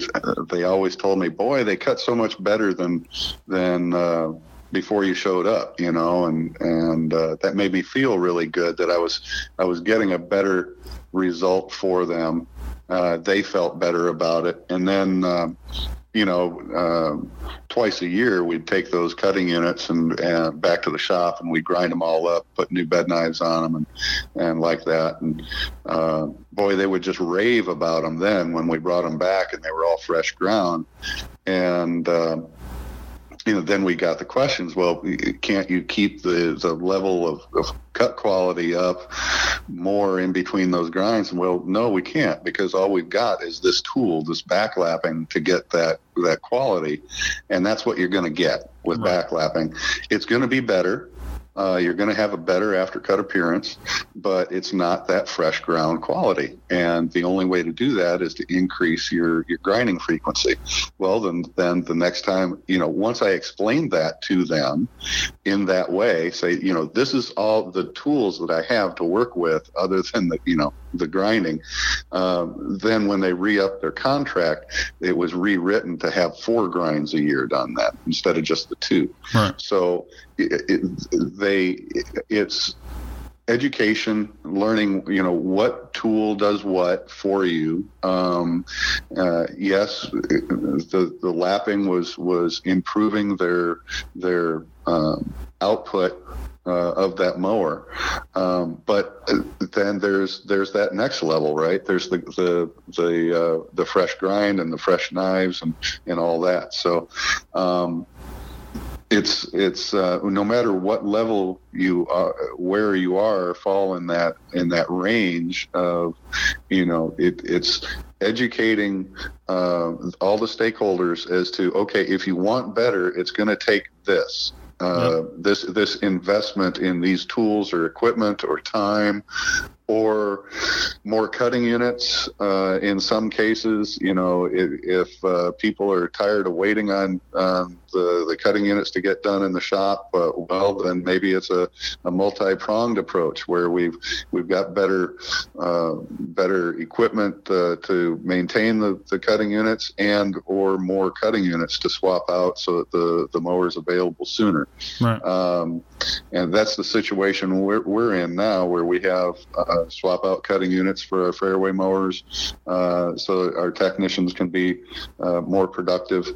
Speaker 4: they always told me, boy, they cut so much better than than uh, before you showed up, you know, and and uh, that made me feel really good that I was I was getting a better result for them. Uh, they felt better about it, and then. Um, you know, um, twice a year we'd take those cutting units and, and back to the shop and we'd grind them all up, put new bed knives on them and, and like that. And uh, boy, they would just rave about them then when we brought them back and they were all fresh ground. And, uh, you know, then we got the questions. Well, can't you keep the, the level of, of cut quality up more in between those grinds? And well, no, we can't because all we've got is this tool, this backlapping to get that that quality, and that's what you're going to get with
Speaker 3: Right.
Speaker 4: backlapping. It's going to be better. Uh, you're going to have a better aftercut appearance, but it's not that fresh ground quality. And the only way to do that is to increase your, your grinding frequency. Well, then, then the next time, you know, once I explained that to them in that way, say, you know, this is all the tools that I have to work with other than the, you know, the grinding. Um, then when they re-upped their contract, it was rewritten to have four grinds a year done that instead of just the two.
Speaker 3: Right.
Speaker 4: So it, it, they, it's education, learning, you know, what tool does what for you. Um, uh, yes, the the lapping was was improving their their um, output. Uh, of that mower, um, but then there's there's that next level, right? There's the the the uh, the fresh grind and the fresh knives and and all that. So, um, it's it's uh, no matter what level you are, where you are, fall in that in that range of, you know, it, it's educating uh, all the stakeholders as to okay, if you want better, it's going to take this. Uh, This this investment in these tools or equipment or time or more cutting units uh, in some cases. You know, if, if uh, people are tired of waiting on um, the, the cutting units to get done in the shop, uh, well, then maybe it's a, a multi-pronged approach where we've we've got better uh, better equipment uh, to maintain the, the cutting units and or more cutting units to swap out so that the, the mower is available sooner.
Speaker 3: Right.
Speaker 4: Um, and that's the situation we're, we're in now, where we have uh, swap out cutting units for our fairway mowers, uh, so our technicians can be uh, more productive,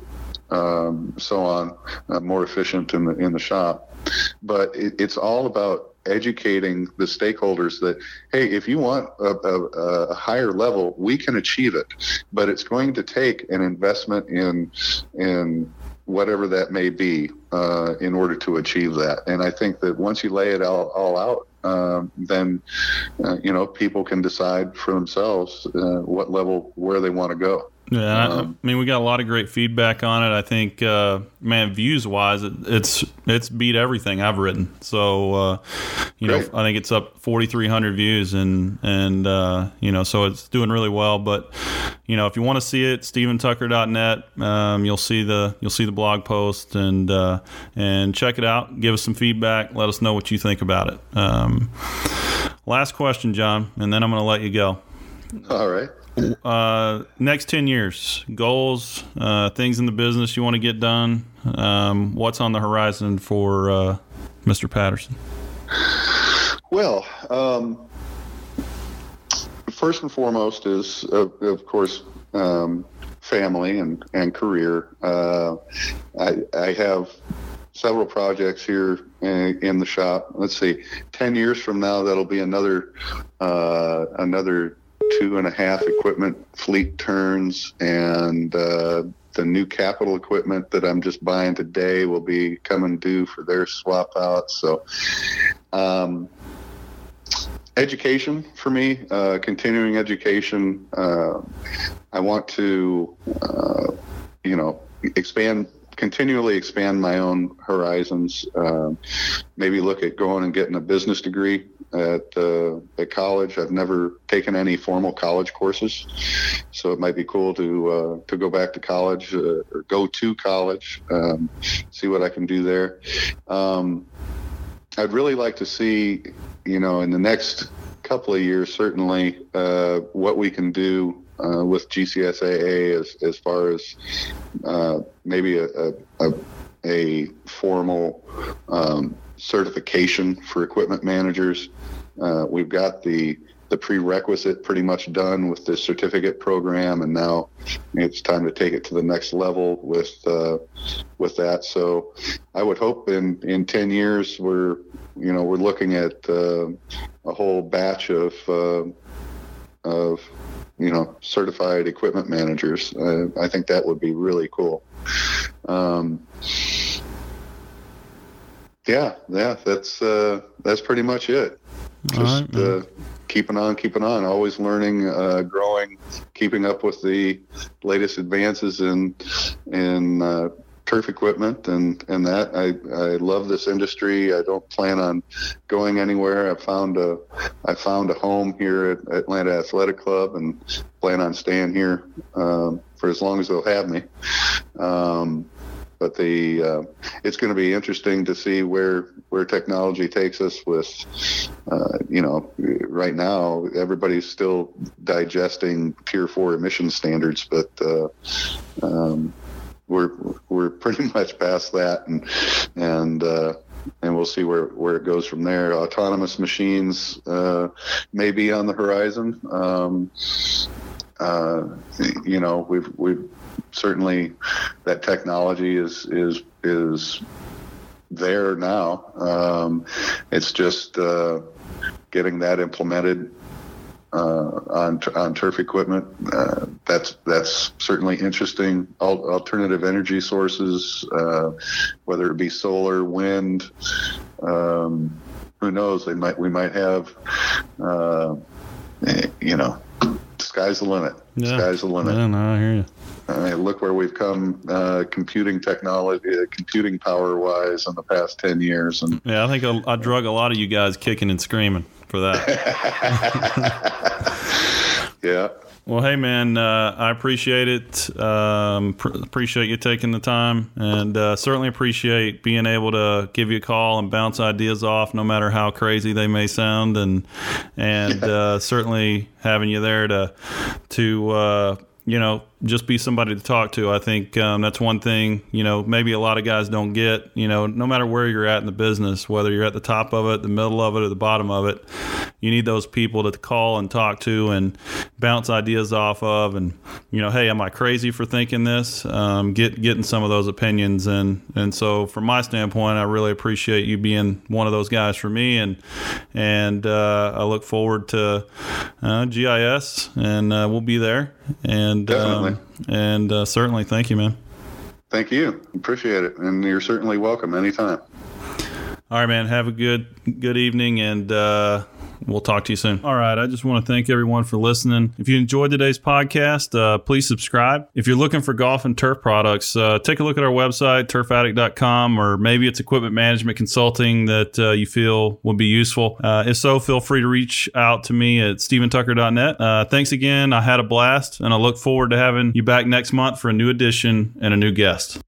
Speaker 4: um, so on, uh, more efficient in the in the shop. But it, it's all about educating the stakeholders that hey, if you want a, a, a higher level, we can achieve it, but it's going to take an investment in in whatever that may be uh, in order to achieve that. And I think that once you lay it all, all out, um, then uh, you know people can decide for themselves uh, what level where they want to go.
Speaker 3: Yeah, um, I mean, we got a lot of great feedback on it. I think, uh, man, views wise, it, it's it's beat everything I've written. So, uh, you great. know, I think it's up 4,300 views, and and uh, you know, so it's doing really well. But you know, if you want to see it, StephenTucker.net, um, you'll see the you'll see the blog post, and uh, and check it out. Give us some feedback. Let us know what you think about it. Um, last question, John, and then I'm going to let you go.
Speaker 4: All right
Speaker 3: uh, next 10 years, goals, uh, things in the business you want to get done. Um, what's on the horizon for uh, Mr. Patterson?
Speaker 4: Well, um, first and foremost is, of, of course, um, family and, and career. Uh, I, I have several projects here in, the shop. Let's see, ten years from now, that'll be another uh, another two and a half equipment fleet turns and uh, the new capital equipment that I'm just buying today will be coming due for their swap out. So, um, education for me, uh, continuing education. Uh, I want to, uh, you know, expand continually expand my own horizons. Uh, maybe look at going and getting a business degree at uh, at college. I've never taken any formal college courses, so it might be cool to uh, to go back to college uh, or go to college, um, see what I can do there. Um, I'd really like to see, you know, in the next couple of years, certainly, uh, what we can do uh, with GCSAA as, as far as uh, maybe a, a, a formal um, certification for equipment managers. Uh, we've got the the prerequisite pretty much done with the certificate program, and now it's time to take it to the next level with uh, with that. So, I would hope in in ten years we're you know we're looking at uh, a whole batch of uh, of you know, certified equipment managers. Uh, I think that would be really cool. Um, yeah, yeah, that's uh, that's pretty much it. Just right, uh, keeping on, keeping on, always learning, uh, growing, keeping up with the latest advances in in uh, turf equipment and and that I I love this industry. I don't plan on going anywhere. I found a I found a home here at Atlanta Athletic Club and plan on staying here um, for as long as they'll have me. Um, but the uh, it's going to be interesting to see where where technology takes us with uh, you know right now everybody's still digesting tier four emission standards but uh, um, we're we're pretty (laughs) much past that, and and uh, and we'll see where where it goes from there. Autonomous machines uh, may be on the horizon. Um, uh, you know, we've we've certainly that technology is is is there now. Um, it's just uh, getting that implemented uh, on on turf equipment. Uh, that's that's certainly interesting. Al- alternative energy sources, uh, whether it be solar, wind. Um, who knows? They might we might have, uh, you know, sky's the limit. Yeah. Sky's the limit.
Speaker 3: Yeah, no, I hear you.
Speaker 4: I mean, look where we've come, uh, computing technology, uh, computing power wise, in the past ten years. And
Speaker 3: yeah, I think I, I drug a lot of you guys kicking and screaming for that. (laughs) (laughs) (laughs)
Speaker 4: yeah.
Speaker 3: Well, hey man, uh, I appreciate it. Um, pr- appreciate you taking the time, and uh, certainly appreciate being able to give you a call and bounce ideas off, no matter how crazy they may sound, and and (laughs) uh, certainly having you there to to uh, you know just be somebody to talk to. I think um, that's one thing, you know, maybe a lot of guys don't get, you know, no matter where you're at in the business, whether you're at the top of it, the middle of it, or the bottom of it, you need those people to call and talk to and bounce ideas off of. And, you know, hey, am I crazy for thinking this? Um, get Getting some of those opinions. And, and so, from my standpoint, I really appreciate you being one of those guys for me. And, and uh, I look forward to uh, GIS, and uh, we'll be there. And,
Speaker 4: um,
Speaker 3: Definitely. and uh, certainly, thank you, man.
Speaker 4: Thank you. Appreciate it. And you're certainly welcome anytime.
Speaker 3: All right, man. Have a good good evening, and uh, We'll talk to you soon. All right. I just want to thank everyone for listening. If you enjoyed today's podcast, uh, please subscribe. If you're looking for golf and turf products, uh, take a look at our website, turfaddict.com, or maybe it's equipment management consulting that uh, you feel would be useful. Uh, if so, feel free to reach out to me at stephentucker.net. Uh, thanks again. I had a blast, and I look forward to having you back next month for a new edition and a new guest.